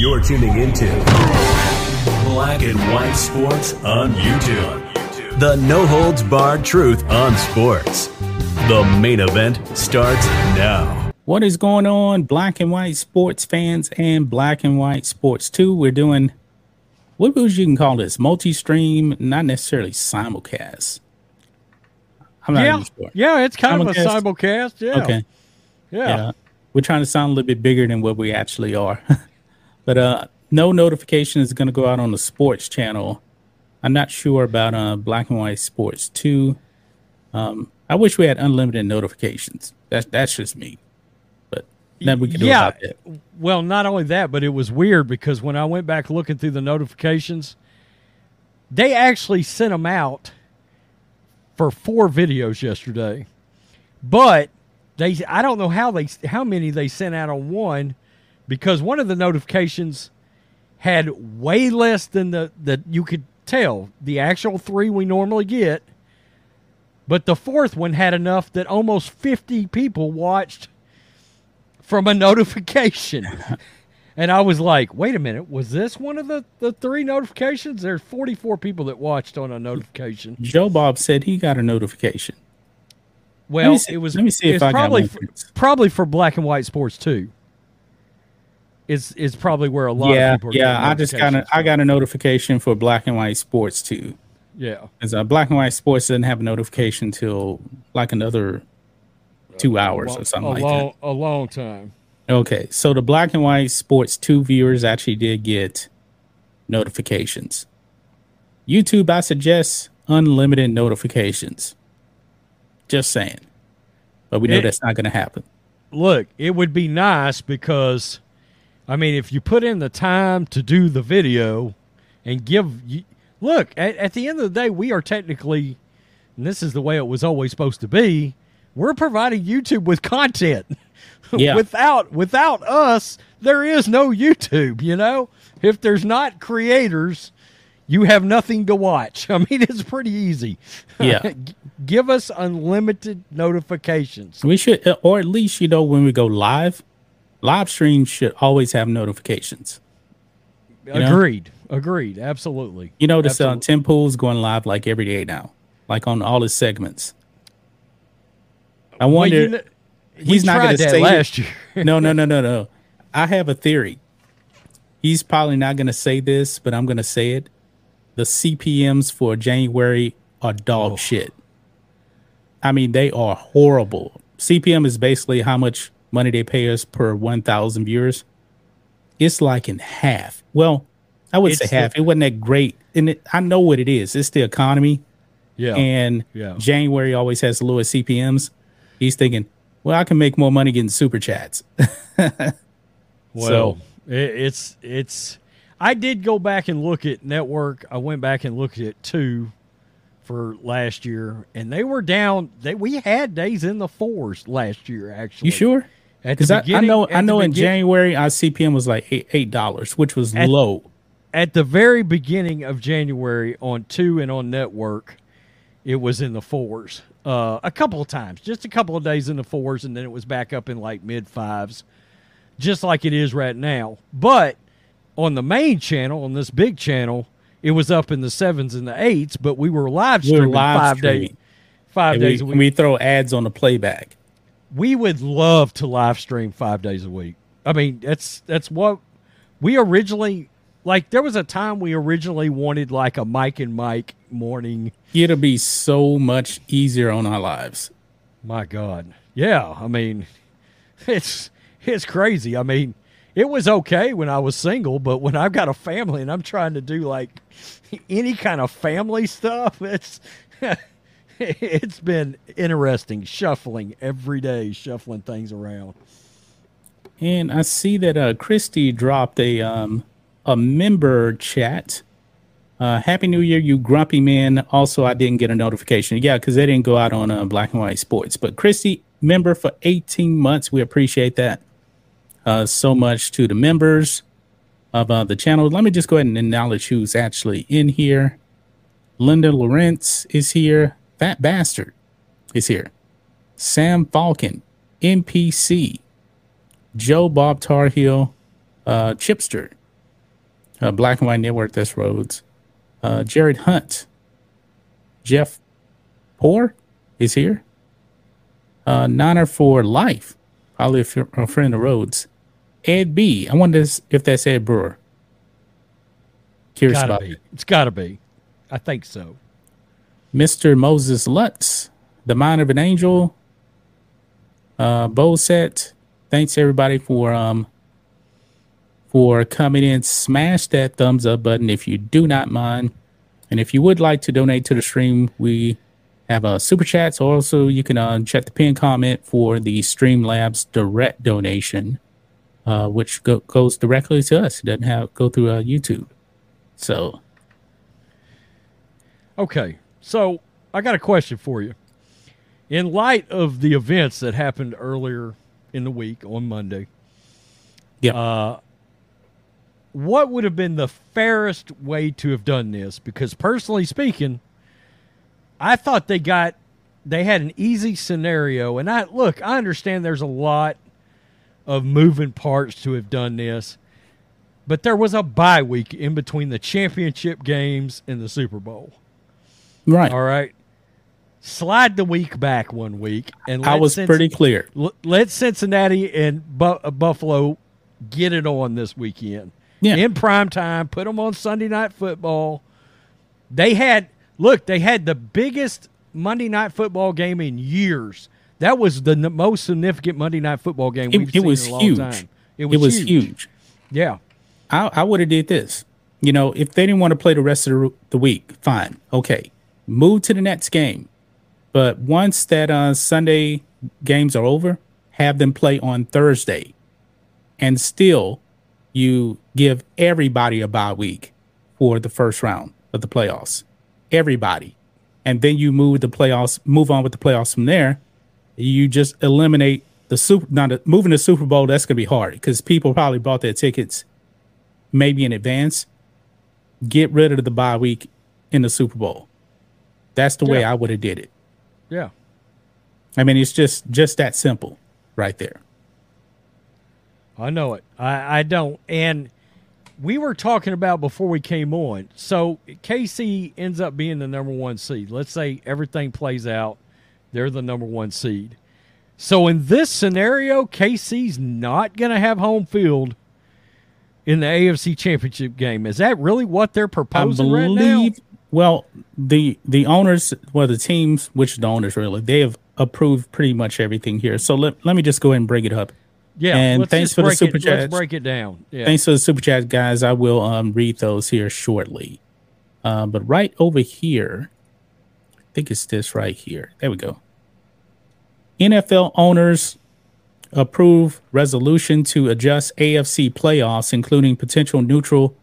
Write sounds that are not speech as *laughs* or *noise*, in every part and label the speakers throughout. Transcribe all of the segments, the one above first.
Speaker 1: You're tuning into Black and White Sports on YouTube. The no holds barred truth on sports. The main event starts now.
Speaker 2: What is going on, black and white sports fans and black and white sports 2? We're doing what would you can call this? Multi stream, not necessarily simulcast.
Speaker 3: I'm not yeah, sure. yeah, it's kind simulcast? of a simulcast. Yeah.
Speaker 2: Okay. Yeah. yeah. We're trying to sound a little bit bigger than what we actually are. *laughs* but uh no notification is going to go out on the sports channel. I'm not sure about uh black and white sports too. Um I wish we had unlimited notifications. That's that's just me. But then we can do yeah, about that.
Speaker 3: Well, not only that, but it was weird because when I went back looking through the notifications, they actually sent them out for four videos yesterday. But they I don't know how they how many they sent out on one because one of the notifications had way less than the that you could tell the actual three we normally get but the fourth one had enough that almost 50 people watched from a *laughs* notification. and I was like, wait a minute, was this one of the, the three notifications? There's 44 people that watched on a notification.
Speaker 2: Joe Bob said he got a notification.
Speaker 3: Well, see, it was. Let me see if I probably got for, probably for black and white sports too. Is is probably where a lot
Speaker 2: yeah,
Speaker 3: of people.
Speaker 2: yeah, I just got a I got a notification for black and white sports too.
Speaker 3: Yeah.
Speaker 2: Because uh, Black and White Sports doesn't have a notification till like another two hours long, or something like
Speaker 3: long,
Speaker 2: that.
Speaker 3: A long time.
Speaker 2: Okay. So the Black and White Sports 2 viewers actually did get notifications. YouTube, I suggest unlimited notifications. Just saying. But we know it, that's not going to happen.
Speaker 3: Look, it would be nice because, I mean, if you put in the time to do the video and give look, at, at the end of the day, we are technically, and this is the way it was always supposed to be, we're providing YouTube with content. *laughs* Yeah. without without us, there is no YouTube, you know? If there's not creators, you have nothing to watch. *laughs* I mean, it's pretty easy. *laughs*
Speaker 2: Yeah.
Speaker 3: Give us unlimited notifications.
Speaker 2: We should, or at least, you know, when we go live, live streams should always have notifications.
Speaker 3: Agreed. Know? Agreed. Absolutely.
Speaker 2: You notice uh, Tim Pool's going live like every day now, like on all his segments. I wonder. Well, you know, he's not going to say
Speaker 3: last year. *laughs*
Speaker 2: no, no, no, no, no. I have a theory. He's probably not going to say this, but I'm going to say it. The CPMS for January are dog oh. shit. I mean, they are horrible. CPM is basically how much money they pay us per 1,000 viewers. It's like in half. Well, I would say half. The, it wasn't that great, and it, I know what it is. It's the economy.
Speaker 3: Yeah.
Speaker 2: And
Speaker 3: yeah.
Speaker 2: January always has the lowest CPMS. He's thinking, well, I can make more money getting super chats. *laughs*
Speaker 3: well, so, it's it's. I did go back and look at network. I went back and looked at two for last year, and they were down. They we had days in the fours last year. Actually,
Speaker 2: you sure? Because I, I, know I know in January our CPM was like eight dollars, which was at, low
Speaker 3: at the very beginning of January on two and on network, it was in the fours uh, a couple of times, just a couple of days in the fours, and then it was back up in like mid fives, just like it is right now. But on the main channel, on this big channel, it was up in the sevens and the eights, but we were live streaming we live five streaming. days, five
Speaker 2: and
Speaker 3: days
Speaker 2: we,
Speaker 3: a week.
Speaker 2: We throw ads on the playback.
Speaker 3: We would love to live stream five days a week. I mean, that's that's what we originally like there was a time we originally wanted like a Mike and Mike morning.
Speaker 2: It'll be so much easier on our lives.
Speaker 3: My God. Yeah. I mean, it's it's crazy. I mean, it was okay when I was single, but when I've got a family and I'm trying to do like any kind of family stuff, it's *laughs* it's been interesting shuffling every day, shuffling things around.
Speaker 2: And I see that uh Christy dropped a um a member chat. Uh, Happy New Year, you grumpy man. Also, I didn't get a notification. Yeah, because they didn't go out on uh, Black and White Sports. But Christy, member for 18 months. We appreciate that uh, so much to the members of uh, the channel. Let me just go ahead and acknowledge who's actually in here. Linda Lawrence is here. Fat Bastard is here. Sam Falcon, NPC, Joe Bob Tarhill, uh, Chipster, Uh, Black and White Network, that's Rhodes. Uh, Jared Hunt. Jeff Poor is here. Uh, Niner for life. Probably a, f- a friend of Rhodes. Ed B. I wonder if that's Ed Brewer. Curious
Speaker 3: Gotta
Speaker 2: about
Speaker 3: be.
Speaker 2: it.
Speaker 3: It's got to be. I think so.
Speaker 2: Mr. Moses Lutz, The Mind of an Angel, uh, Boset. Thanks everybody for um for coming in. Smash that thumbs up button if you do not mind. And if you would like to donate to the stream, we have a super chat. So Also, you can uh, check the pin comment for the Streamlabs direct donation, uh, which go- goes directly to us. It doesn't have go through uh, YouTube. So
Speaker 3: Okay, so I got a question for you. In light of the events that happened earlier in the week on Monday,
Speaker 2: yeah,
Speaker 3: uh, what would have been the fairest way to have done this? Because personally speaking, I thought they got they had an easy scenario, and I look, I understand there's a lot of moving parts to have done this, but there was a bye week in between the championship games and the Super Bowl.
Speaker 2: Right.
Speaker 3: All right. Slide the week back one week, and
Speaker 2: I was
Speaker 3: Cinc-
Speaker 2: pretty clear.
Speaker 3: Let Cincinnati and Bu- uh, Buffalo get it on this weekend.
Speaker 2: Yeah.
Speaker 3: In prime time, put them on Sunday night football. They had look, they had the biggest Monday night football game in years. That was the n- most significant Monday night football game we've
Speaker 2: It,
Speaker 3: seen
Speaker 2: it was
Speaker 3: in a long
Speaker 2: huge.
Speaker 3: time.
Speaker 2: It was, huge.
Speaker 3: Yeah.
Speaker 2: I, I would have did this. You know, if they didn't want to play the rest of the, the week, fine, okay, move to the next game. But once that uh, Sunday games are over, have them play on Thursday, and still, you give everybody a bye week for the first round of the playoffs. Everybody, and then you move the playoffs, move on with the playoffs from there. You just eliminate the super. Not the, moving the Super Bowl. That's gonna be hard because people probably bought their tickets maybe in advance, get rid of the bye week in the Super Bowl. That's the way I would have did it.
Speaker 3: Yeah.
Speaker 2: I mean, it's just just that simple, right there.
Speaker 3: I know it. I, I don't. And we were talking about before we came on. So KC ends up being the number one seed. Let's say everything plays out, they're the number one seed. So in this scenario, KC's not going to have home field in the AFC Championship game. Is that really what they're
Speaker 2: I
Speaker 3: proposing right now?
Speaker 2: Well, the the owners, well, the teams, which the owners really, they have approved pretty much everything here. So let, let me just go ahead and bring it up.
Speaker 3: Yeah.
Speaker 2: And
Speaker 3: let's
Speaker 2: thanks for the super
Speaker 3: it,
Speaker 2: chats.
Speaker 3: Let's break it down. Yeah.
Speaker 2: Thanks for the super chat, guys. I will um, read those here shortly. Uh, but right over here, I think it's this right here. There we go. NFL owners approve resolution to adjust AFC playoffs, including potential neutral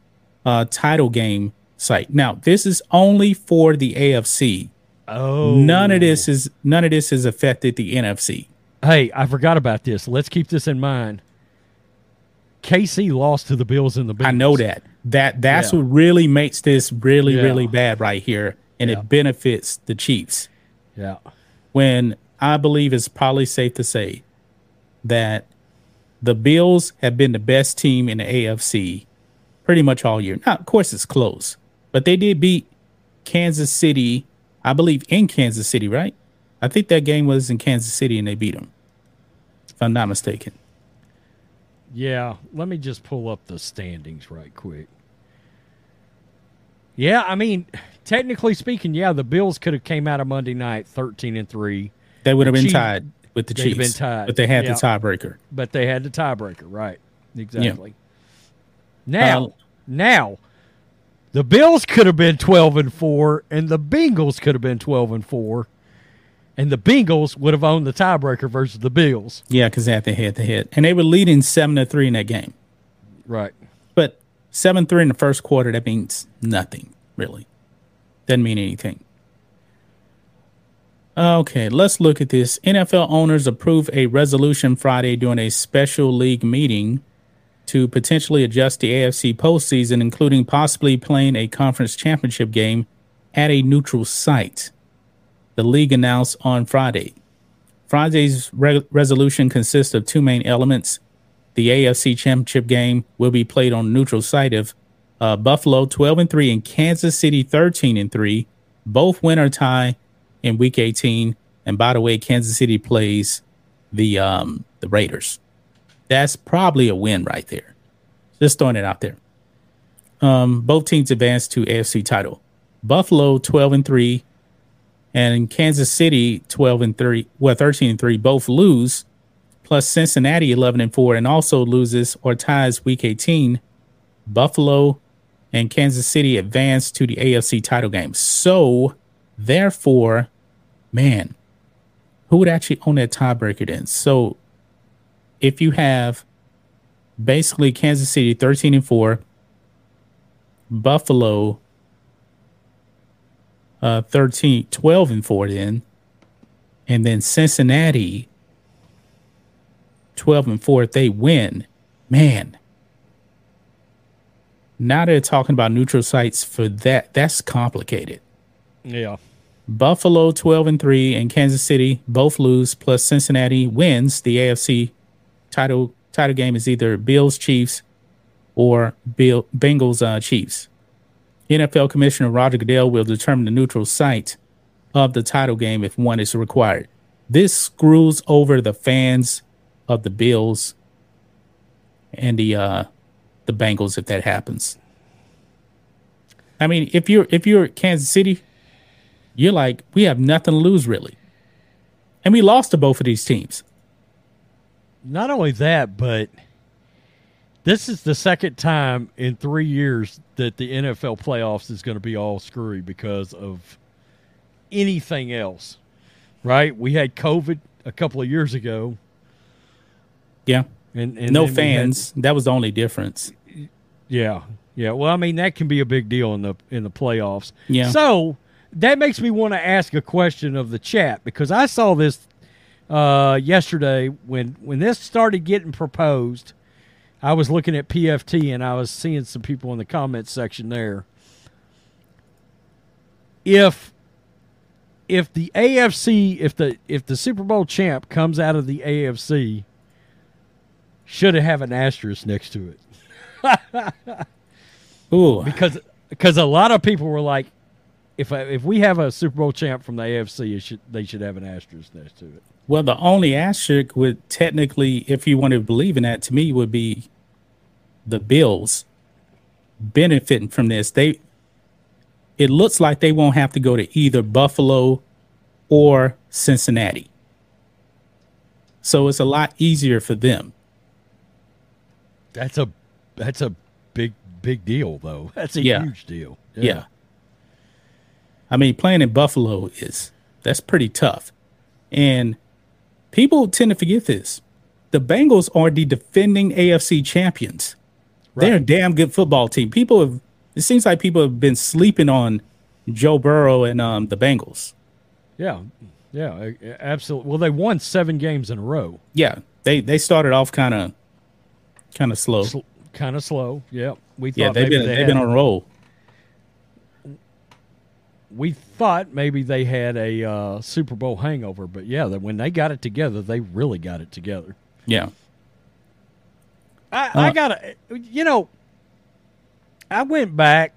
Speaker 2: uh, title game site. Now, this is only for the AFC.
Speaker 3: Oh.
Speaker 2: None of this is none of this has affected the NFC.
Speaker 3: Hey, I forgot about this. Let's keep this in mind. KC lost to the Bills in the Bills.
Speaker 2: I know that. That that's
Speaker 3: Yeah.
Speaker 2: what really makes this really
Speaker 3: Yeah.
Speaker 2: really bad right here, and
Speaker 3: Yeah.
Speaker 2: it benefits the Chiefs.
Speaker 3: Yeah.
Speaker 2: When I believe it's probably safe to say that the Bills have been the best team in the AFC pretty much all year. Now, of course, it's close, but they did beat Kansas City. I believe in Kansas City, right? I think that game was in Kansas City, and they beat them, if I'm not mistaken.
Speaker 3: Yeah. Let me just pull up the standings right quick. Yeah, I mean, technically speaking, yeah, the Bills could have came out of Monday night 13 and 3,
Speaker 2: They would have been
Speaker 3: Chief-
Speaker 2: tied with the Chiefs,
Speaker 3: been tied.
Speaker 2: but they had
Speaker 3: Yeah.
Speaker 2: the tiebreaker.
Speaker 3: but they had the tiebreaker, right? Exactly. Now,
Speaker 2: Uh,
Speaker 3: now the Bills could have been 12 and 4 and the Bengals could have been 12 and 4 and the Bengals would have owned the tiebreaker versus the Bills.
Speaker 2: Yeah, because they had the head to head, and they were leading seven to three in that game.
Speaker 3: Right.
Speaker 2: But seven three in the first quarter that means nothing really. Doesn't mean anything. Okay, let's look at this. NFL owners approve a resolution Friday during a special league meeting to potentially adjust the AFC postseason, including possibly playing a conference championship game at a neutral site. The league announced on Friday. Friday's re- resolution consists of two main elements. The AFC Championship game will be played on neutral site if Uh, Buffalo 12 and 3 and Kansas City 13 and 3. Both win or tie in week 18. And by the way, Kansas City plays the um, the Raiders. That's probably a win right there. Just throwing it out there. Um, both teams advanced to AFC title. Buffalo 12 and 3 and Kansas City 12 and 3, well 13 and 3 both lose plus Cincinnati 11 and 4 and also loses or ties week 18. Buffalo and Kansas City advance to the AFC title game. So, therefore, man, who would actually own that tiebreaker then? So, if you have basically Kansas City 13 and 4, Buffalo uh 13 12 and 4 then, and then Cincinnati 12 and 4 if they win, man. Now they're talking about neutral sites for that. That's complicated.
Speaker 3: Yeah.
Speaker 2: Buffalo 12 and 3 and Kansas City both lose plus Cincinnati wins the AFC title title game is either Bills Chiefs or Bill Bengals uh, Chiefs. NFL Commissioner Roger Goodell will determine the neutral site of the title game if one is required. This screws over the fans of the Bills and the uh, the Bengals if that happens. I mean, if you're if you're Kansas City, you're like, we have nothing to lose really. And we lost to both of these teams.
Speaker 3: Not only that, but this is the second time in three years that the NFL playoffs is going to be all screwy because of anything else, right? We had COVID a couple of years ago.
Speaker 2: Yeah.
Speaker 3: And, and
Speaker 2: no
Speaker 3: we had-
Speaker 2: fans. that was the only difference.
Speaker 3: Yeah, yeah. Well, I mean that can be a big deal in the in the playoffs.
Speaker 2: Yeah.
Speaker 3: So that makes me want to ask a question of the chat because I saw this uh, yesterday when when this started getting proposed. I was looking at PFT and I was seeing some people in the comments section there. If if the AFC if the if the Super Bowl champ comes out of the AFC, should it have an asterisk next to it? *laughs*
Speaker 2: Ooh.
Speaker 3: because because a lot of people were like, if I, if we have a Super Bowl champ from the AFC, it should they should have an asterisk next to it.
Speaker 2: Well, the only asterisk would technically, if you want to believe in that, to me would be the Bills benefiting from this. They, it looks like they won't have to go to either Buffalo or Cincinnati, so it's a lot easier for them.
Speaker 3: That's a that's a big big deal though. *laughs* That's a
Speaker 2: Yeah.
Speaker 3: huge deal.
Speaker 2: Yeah. I mean, playing in Buffalo is that's pretty tough. And people tend to forget this. The Bengals are the defending AFC champions. They're a damn good football team. People have it seems like people have been sleeping on Joe Burrow and um, the Bengals.
Speaker 3: yeah, yeah, absolutely. Well, they won seven games in a row.
Speaker 2: Yeah, they they started off kind of kind of slow.
Speaker 3: Sl- kind of slow. Yeah, we thought
Speaker 2: yeah, they've been
Speaker 3: they
Speaker 2: they've
Speaker 3: had,
Speaker 2: been on a roll.
Speaker 3: We thought maybe they had a uh, Super Bowl hangover, but yeah, that when they got it together, they really got it together.
Speaker 2: Yeah.
Speaker 3: I, I
Speaker 2: Uh,
Speaker 3: gotta, you know, I went back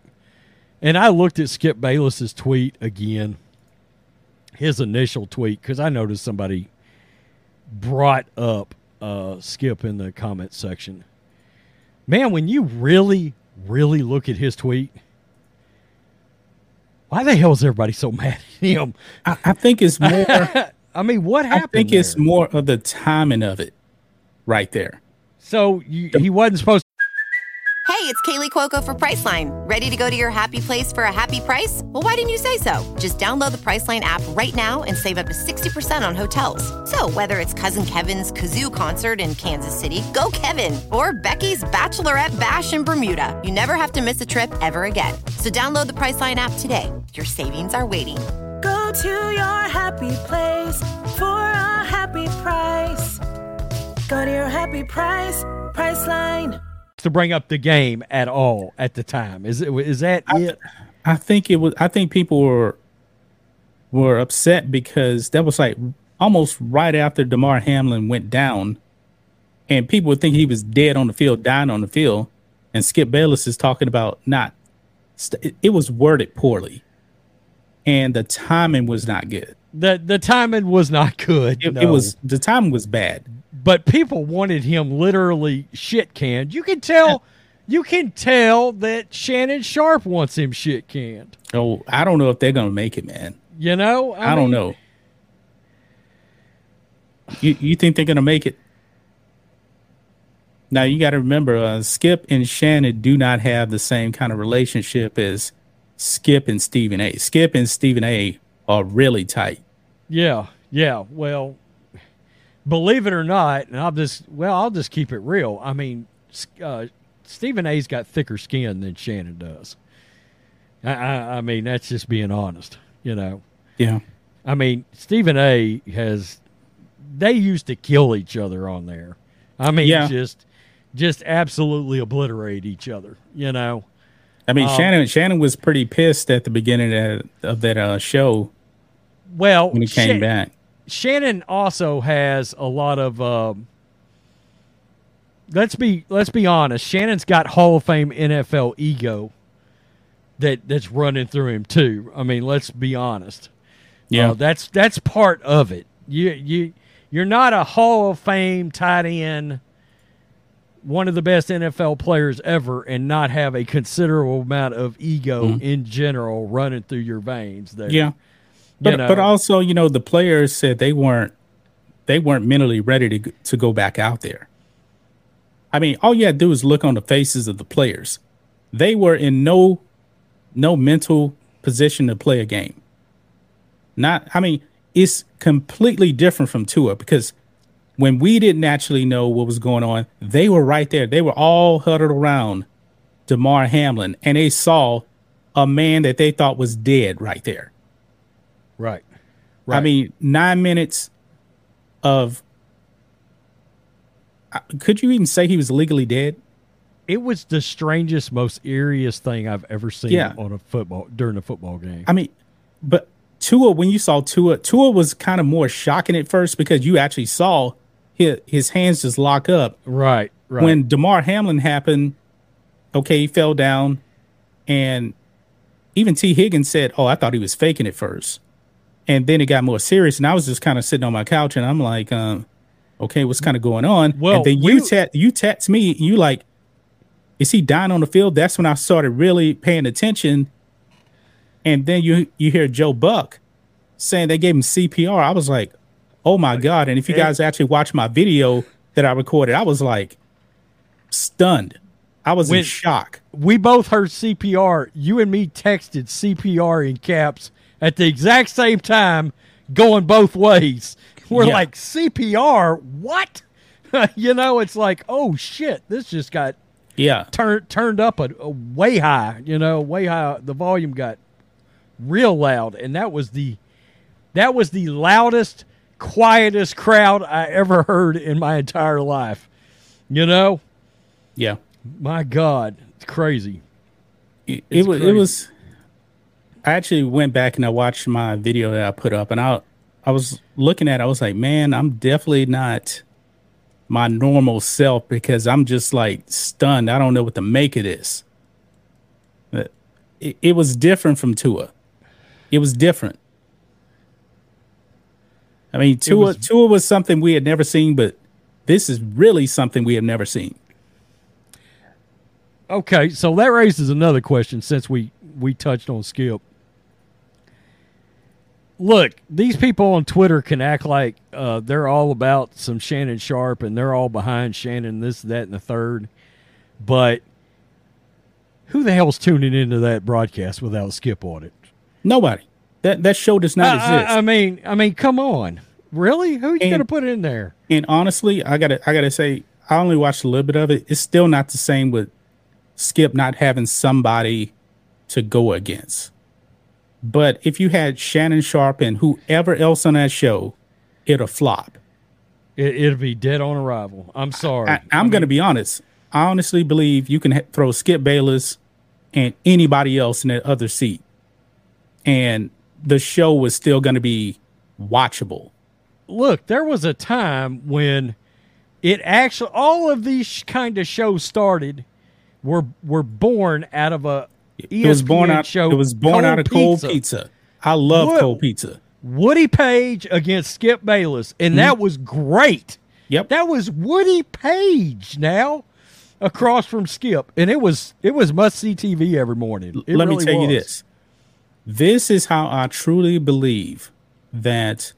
Speaker 3: and I looked at Skip Bayless's tweet again, his initial tweet, because I noticed somebody brought up uh, Skip in the comment section. Man, when you really, really look at his tweet, why the hell is everybody so mad at *laughs* him?
Speaker 2: I, I think it's more *laughs*
Speaker 3: I mean, what happened?
Speaker 2: I
Speaker 3: happened?
Speaker 2: think it's more of the timing of it right there.
Speaker 3: so you, he wasn't supposed.
Speaker 4: Hey, it's Kaley Cuoco for Priceline. Ready to go to your happy place for a happy price? Well, why didn't you say so? Just download the Priceline app right now and save up to 60% on hotels. So, whether it's Cousin Kevin's Kazoo concert in Kansas City, go Kevin, or Becky's Bachelorette Bash in Bermuda, you never have to miss a trip ever again. So, download the Priceline app today. Your savings are waiting.
Speaker 5: Go to your happy place for a happy price. Go to your happy price, Priceline.
Speaker 3: to bring up the game at all at the time. Is it is that it?
Speaker 2: I think it was. I think people were were upset because that was like almost right after Damar Hamlin went down, and people would think he was dead on the field, dying on the field, and Skip Bayless is talking about not. St- it- it was worded poorly, and the timing was not good.
Speaker 3: The the timing was not good.
Speaker 2: It, it was the timing was bad.
Speaker 3: but people wanted him literally shit canned. You can tell you can tell that Shannon Sharpe wants him shit canned.
Speaker 2: Oh, I don't know if they're gonna make it, man.
Speaker 3: You know?
Speaker 2: I, don't know. You you think they're gonna make it? Now you got to remember, uh, Skip and Shannon do not have the same kind of relationship as Skip and Stephen A. Skip and Stephen A. are really tight.
Speaker 3: Yeah, yeah. Well, believe it or not, and I'll just well, I'll just keep it real. I mean, uh, Stephen A's got thicker skin than Shannon does. I, I, I mean, that's just being honest. You know,
Speaker 2: Yeah,
Speaker 3: I mean, Stephen A has they used to kill each other on there. I mean,
Speaker 2: Yeah.
Speaker 3: just just absolutely obliterate each other. You know.
Speaker 2: I mean
Speaker 3: Um,
Speaker 2: Shannon Shannon was pretty pissed at the beginning of, of that uh, show
Speaker 3: Well,
Speaker 2: when he came
Speaker 3: Shan-
Speaker 2: back.
Speaker 3: Shannon also has a lot of. Um, let's be let's be honest. Shannon's got Hall of Fame NFL ego that that's running through him too. I mean, let's be honest.
Speaker 2: Yeah,
Speaker 3: Uh, that's that's part of it. You you you're not a Hall of Fame tight end, one of the best NFL players ever, and not have a considerable amount of ego in general running through your veins. There,
Speaker 2: Mm-hmm. yeah.
Speaker 3: You
Speaker 2: But but also, you know, the players said they weren't they weren't mentally ready to to go back out there. I mean, all you had to do is look on the faces of the players. They were in no no mental position to play a game. Not I mean, it's completely different from Tua because when we didn't actually know what was going on, they were right there. They were all huddled around Damar Hamlin and they saw a man that they thought was dead right there.
Speaker 3: right.
Speaker 2: I mean, nine minutes of. Could you even say he was legally dead?
Speaker 3: It was the strangest, most eeriest thing I've ever seen
Speaker 2: Yeah.
Speaker 3: on a football during a football game.
Speaker 2: I mean, but Tua, when you saw Tua, Tua was kind of more shocking at first because you actually saw his, his hands just lock up.
Speaker 3: right, right.
Speaker 2: When Damar Hamlin happened, okay, he fell down, and even Tee Higgins said, "Oh, I thought he was faking it first. and then it got more serious, and I was just kind of sitting on my couch, and I'm like, um, okay, what's kind of going on?
Speaker 3: Well,
Speaker 2: and then you te- you text me, you like, is he dying on the field? That's when I started really paying attention. And then you you hear Joe Buck saying they gave him CPR. I was like, oh my god! And if you guys actually watch my video that I recorded, I was like stunned. I was in shock.
Speaker 3: we both heard CPR. You and me texted CPR in caps at the exact same time, going both ways. We're
Speaker 2: Yeah.
Speaker 3: like, CPR? What? *laughs* you know, it's like, oh shit, this just got
Speaker 2: Yeah,
Speaker 3: turned turned up a, a way high. You know, way high. The volume got real loud, and that was the that was the loudest, quietest crowd I ever heard in my entire life. You know,
Speaker 2: yeah.
Speaker 3: my God, it's crazy.
Speaker 2: it, it
Speaker 3: It's
Speaker 2: was it was I actually went back and I watched my video that I put up and I I was looking at it, I was like, man, I'm definitely not my normal self because I'm just like stunned. I don't know what to make of this. It, it was different from Tua. It was different. I mean, Tua
Speaker 3: was-
Speaker 2: Tua was something we had never seen, but this is really something we have never seen.
Speaker 3: Okay, so that raises another question since we we touched on Skip. Look, these people on Twitter can act like uh, they're all about some Shannon Sharpe and they're all behind Shannon, this, that, and the third. But who the hell's tuning into that broadcast without Skip on it?
Speaker 2: Nobody. That that show does not
Speaker 3: I,
Speaker 2: exist.
Speaker 3: I, I mean, I mean, come on, really? Who are you
Speaker 2: And-
Speaker 3: gonna put in there?
Speaker 2: And honestly, I gotta I gotta say, I only watched a little bit of it. It's still not the same with Skip not having somebody to go against. But if you had Shannon Sharpe and whoever else on that show, it'll flop.
Speaker 3: It, it'll be dead on arrival. I'm sorry.
Speaker 2: I, I'm gonna be honest. I honestly believe you can ha- throw Skip Bayless and anybody else in that other seat, and the show was still gonna be watchable.
Speaker 3: look, there was a time when it actually all of these kind of shows started were were born out of a ESPN
Speaker 2: it was born out.
Speaker 3: show.
Speaker 2: It was born out of cold
Speaker 3: pizza.
Speaker 2: pizza. I love cold pizza.
Speaker 3: Woody Paige against Skip Bayless, and that mm-hmm. was great.
Speaker 2: Yep.
Speaker 3: That was Woody Paige now across from Skip, and it was it was must see TV every morning. It
Speaker 2: Let
Speaker 3: really
Speaker 2: me tell you this. This is how I truly believe that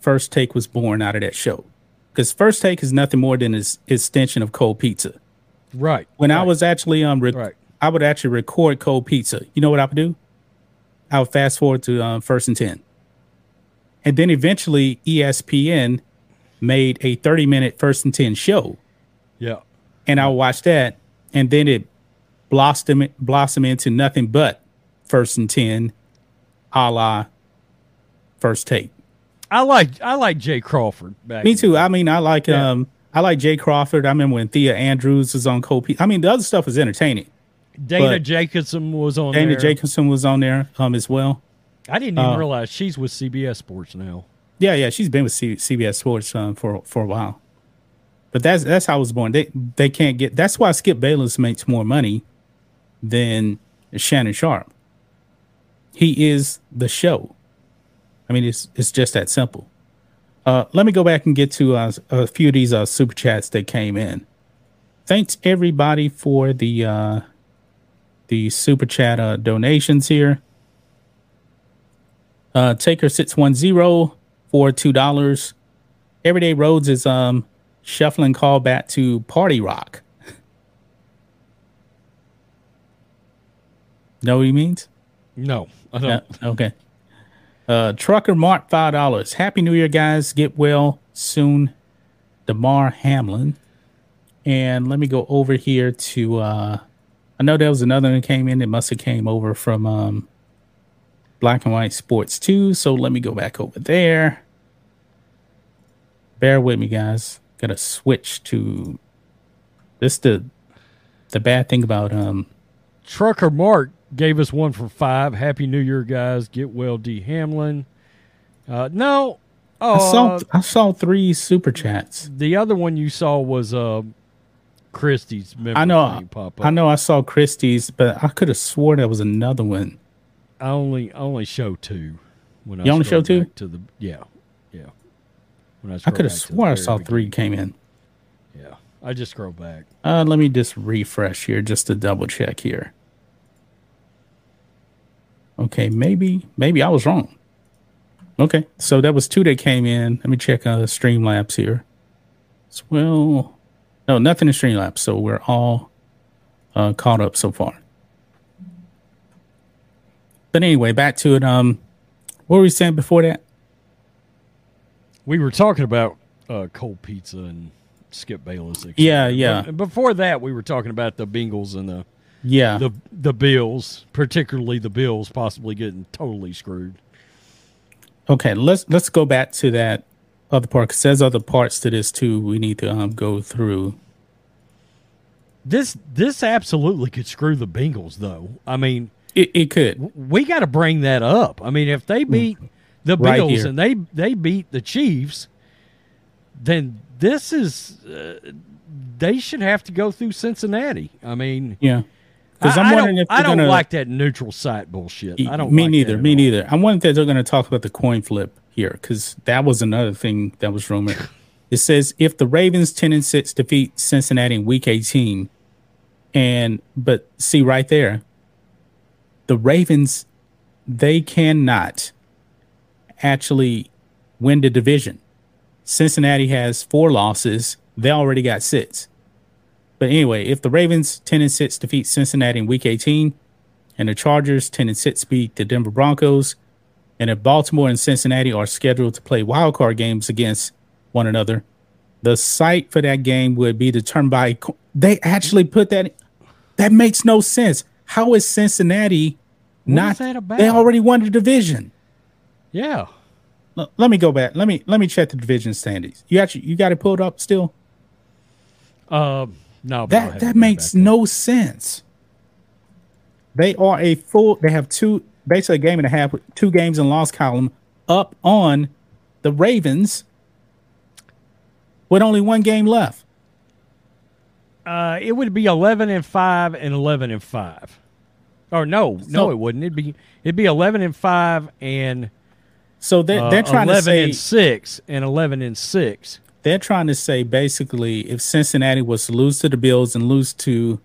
Speaker 2: First Take was born out of that show. Because First Take is nothing more than an extension of cold pizza.
Speaker 3: Right.
Speaker 2: When I was actually um, rec-
Speaker 3: Right.
Speaker 2: I would actually record cold pizza. You know what I would do? I would fast forward to um, first and ten, and then eventually ESPN made a thirty minute first and ten show,
Speaker 3: yeah.
Speaker 2: and I would watch that, and then it blossomed blossom into nothing but first and ten, a la first take.
Speaker 3: I like I like Jay Crawford back.
Speaker 2: Me too.
Speaker 3: the-
Speaker 2: I mean, I like
Speaker 3: Yeah.
Speaker 2: um, I like Jay Crawford. I remember when Thea Andrews was on pizza. I mean, the other stuff is entertaining.
Speaker 3: Dana Jacobson was on
Speaker 2: Dana
Speaker 3: there.
Speaker 2: Jacobson was on there um as well.
Speaker 3: I didn't even
Speaker 2: uh,
Speaker 3: realize she's with CBS Sports now.
Speaker 2: Yeah, yeah, she's been with C- CBS Sports um, for for a while. But that's that's how I was born. They they can't get. That's why Skip Bayless makes more money than Shannon Sharpe. He is the show. I mean, it's it's just that simple. Uh, let me go back and get to uh, a few of these uh, super chats that came in. Thanks everybody for the uh, the super chat uh, donations here. Uh, Taker six one zero for two dollars. Everyday Roads is um shuffling call back to Party Rock. *laughs* know what he means?
Speaker 3: No, I don't.
Speaker 2: Okay. Uh, Trucker Mark five dollars. Happy New Year, guys. Get well soon. Damar Hamlin. And let me go over here to. uh I know there was another one that came in. It must have came over from um Black and White Sports too. So let me go back over there. Bear with me, guys. Gotta switch to. This the the bad thing about um
Speaker 3: Trucker Mark gave us one for five. Happy New Year, guys. Get well, D. Hamlin. Uh, no. Oh,
Speaker 2: I saw I saw three super chats.
Speaker 3: the other one you saw was uh, Christie's.
Speaker 2: I know,
Speaker 3: pop up.
Speaker 2: I know. I saw Christie's, but I could have sworn there was another one.
Speaker 3: I only I only show two. When I
Speaker 2: You only show two?
Speaker 3: To the yeah, yeah. When
Speaker 2: I
Speaker 3: scroll
Speaker 2: could have
Speaker 3: back to the
Speaker 2: swore I saw three
Speaker 3: beginning.
Speaker 2: came in.
Speaker 3: Yeah, I just scroll back.
Speaker 2: Uh, let me just refresh here, just to double check here. Okay, maybe maybe I was wrong. Okay, so that was two that came in. Let me check uh, Streamlabs here. As well, no, nothing in Streamlabs. So we're all uh, caught up so far. But anyway, back to it. Um, what were we saying before that?
Speaker 3: We were talking about uh, cold pizza and Skip Bayless.
Speaker 2: Yeah, yeah.
Speaker 3: But before that, we were talking about the Bengals and the
Speaker 2: Yeah,
Speaker 3: the the Bills, particularly the Bills, possibly getting totally screwed.
Speaker 2: Okay, let's let's go back to that other part because there's other parts to this too. We need to um, go through.
Speaker 3: This this absolutely could screw the Bengals, though. I mean,
Speaker 2: It, it could.
Speaker 3: we got to bring that up. I mean, if they beat the Bills and they they beat the Chiefs, then this is uh, they should have to go through Cincinnati. I mean,
Speaker 2: Yeah, because
Speaker 3: I,
Speaker 2: I'm wondering
Speaker 3: don't,
Speaker 2: if
Speaker 3: I don't
Speaker 2: gonna.
Speaker 3: like that neutral site bullshit. I don't.
Speaker 2: Me
Speaker 3: like
Speaker 2: neither. Me
Speaker 3: all.
Speaker 2: neither. I'm wondering if they're going to talk about the coin flip here because that was another thing that was rumored. *laughs* it says if the Ravens 10 and six defeat Cincinnati in Week 18, and but see right there, the Ravens they cannot actually win the division. Cincinnati has four losses. They already got six. But anyway, if the Ravens 10 and 6 defeat Cincinnati in week 18 and the Chargers 10 and 6 beat the Denver Broncos, and if Baltimore and Cincinnati are scheduled to play wild card games against one another, the site for that game would be determined by they actually put that that makes no sense. How is Cincinnati not
Speaker 3: that about?
Speaker 2: they already won the division?
Speaker 3: Yeah.
Speaker 2: L- let me go back. Let me let me check the division standings. You actually you got it pulled up still?
Speaker 3: Um. No. but
Speaker 2: That that makes no sense. They are a full. They have two, basically a game and a half, with two games in loss column up on the Ravens with only one game left.
Speaker 3: Uh, it would be eleven and five and eleven and five. Or no, no, it wouldn't. It'd be it'd be eleven and five and
Speaker 2: So they're,
Speaker 3: uh,
Speaker 2: they're trying to
Speaker 3: eleven
Speaker 2: say
Speaker 3: and six and eleven and six.
Speaker 2: They're trying to say basically if Cincinnati was to lose to the Bills and lose to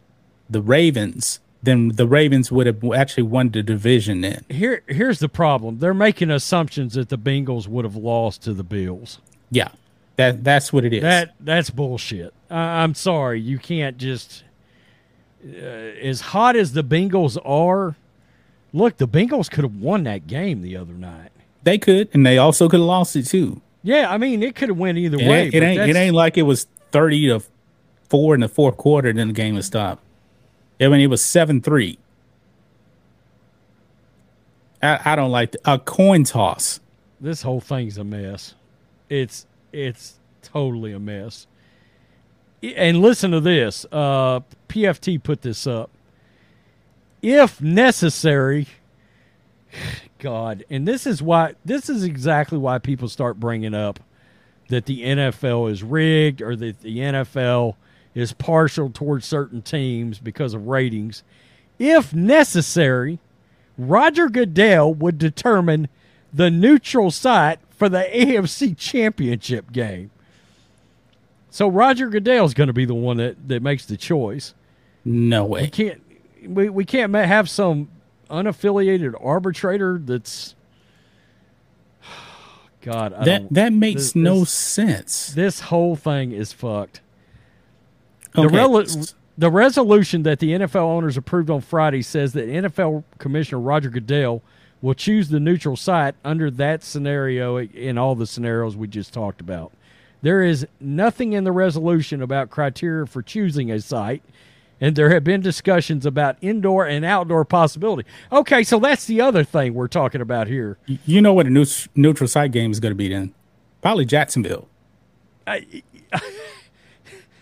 Speaker 2: the Ravens, then the Ravens would have actually won the division then.
Speaker 3: Here, here's the problem. They're making assumptions that the Bengals would have lost to the Bills.
Speaker 2: Yeah. That that's what it is.
Speaker 3: That that's bullshit. I I'm sorry, you can't just. Uh, as hot as the Bengals are, look, the Bengals could have won that game the other night.
Speaker 2: they could, and they also could have lost it too.
Speaker 3: Yeah, I mean, it could have went either
Speaker 2: It
Speaker 3: way.
Speaker 2: ain't, it ain't it ain't like it was thirty to four in the fourth quarter, and then the game was stopped. I mean, it was seven three. I, I don't like the, a coin toss.
Speaker 3: this whole thing's a mess. It's it's totally a mess. And listen to this. Uh, PFT put this up. If necessary, God, and this is why this is exactly why people start bringing up that the NFL is rigged or that the NFL is partial towards certain teams because of ratings. If necessary, Roger Goodell would determine the neutral site for the AFC Championship game. So Roger Goodell's going to be the one that, that makes the choice.
Speaker 2: No
Speaker 3: We
Speaker 2: way.
Speaker 3: can't we, we can't have some unaffiliated arbitrator that's *sighs* God. I
Speaker 2: That that makes
Speaker 3: this-
Speaker 2: no
Speaker 3: this-
Speaker 2: sense.
Speaker 3: This whole thing is fucked. The,
Speaker 2: Okay.
Speaker 3: rel- the resolution that the NFL owners approved on Friday says that NFL Commissioner Roger Goodell will choose the neutral site under that scenario in all the scenarios we just talked about. There is nothing in the resolution about criteria for choosing a site, and there have been discussions about indoor and outdoor possibility. Okay, so that's the other thing we're talking about here.
Speaker 2: You know what a neut- neutral site game is going to be then? Probably Jacksonville.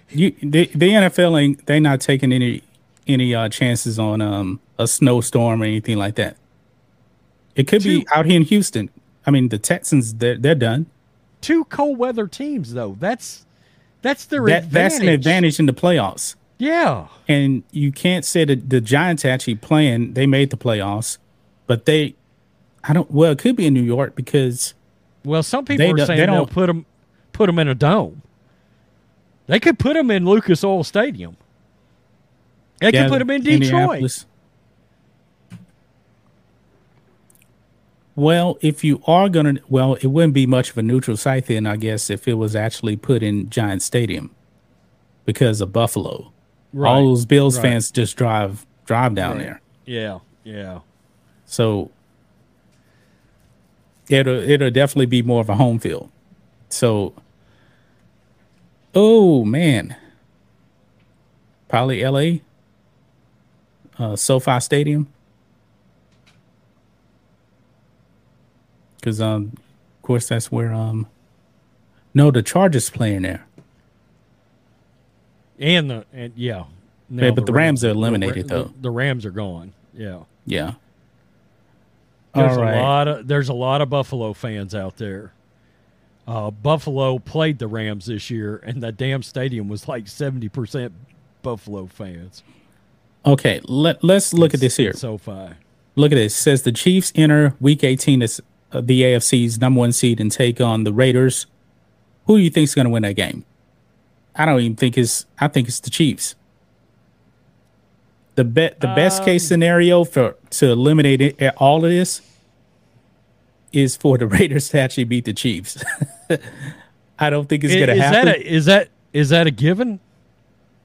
Speaker 2: you the, the NFL ain't they not taking any any uh, chances on um a snowstorm or anything like that. It could be out here in Houston. I mean, the Texans they're they're done.
Speaker 3: Two cold weather teams, though. That's that's their
Speaker 2: That
Speaker 3: advantage.
Speaker 2: that's an advantage in the playoffs.
Speaker 3: Yeah.
Speaker 2: And you can't say that the Giants actually playing. They made the playoffs, but they, I don't. Well, it could be in New York because
Speaker 3: Well, some people are saying
Speaker 2: they
Speaker 3: they'll
Speaker 2: don't-
Speaker 3: put them put them in a dome. They could put them in Lucas Oil Stadium. They
Speaker 2: Yeah,
Speaker 3: could put them in Detroit.
Speaker 2: Well, if you are gonna, well, it wouldn't be much of a neutral site then, I guess, if it was actually put in Giant Stadium because of Buffalo. All those Bills
Speaker 3: right.
Speaker 2: fans just drive drive down
Speaker 3: Right.
Speaker 2: there,
Speaker 3: Yeah, yeah.
Speaker 2: so it'll it'll definitely be more of a home field. So, oh man, probably L.A. Uh, SoFi Stadium. Because um, of course that's where um, no, the Chargers playing there.
Speaker 3: And the and yeah.
Speaker 2: Yeah, but the Rams are eliminated,
Speaker 3: the,
Speaker 2: though.
Speaker 3: The, Rams are gone. Yeah.
Speaker 2: Yeah.
Speaker 3: There's
Speaker 2: All right.
Speaker 3: a lot of there's a lot of Buffalo fans out there. Uh, Buffalo played the Rams this year, and that damn stadium was like seventy percent Buffalo fans.
Speaker 2: Okay, let let's look at this here.
Speaker 3: So far,
Speaker 2: Look at this. It says the Chiefs enter Week 18 as uh, the AFC's number one seed and take on the Raiders. Who do you think is going to win that game? I don't even think it's. I think it's the Chiefs. The bet the best case scenario for to eliminate it, all of this is for the *laughs* Raiders to actually beat the Chiefs. *laughs* I don't think it's going to happen.
Speaker 3: that a, is that is that a given?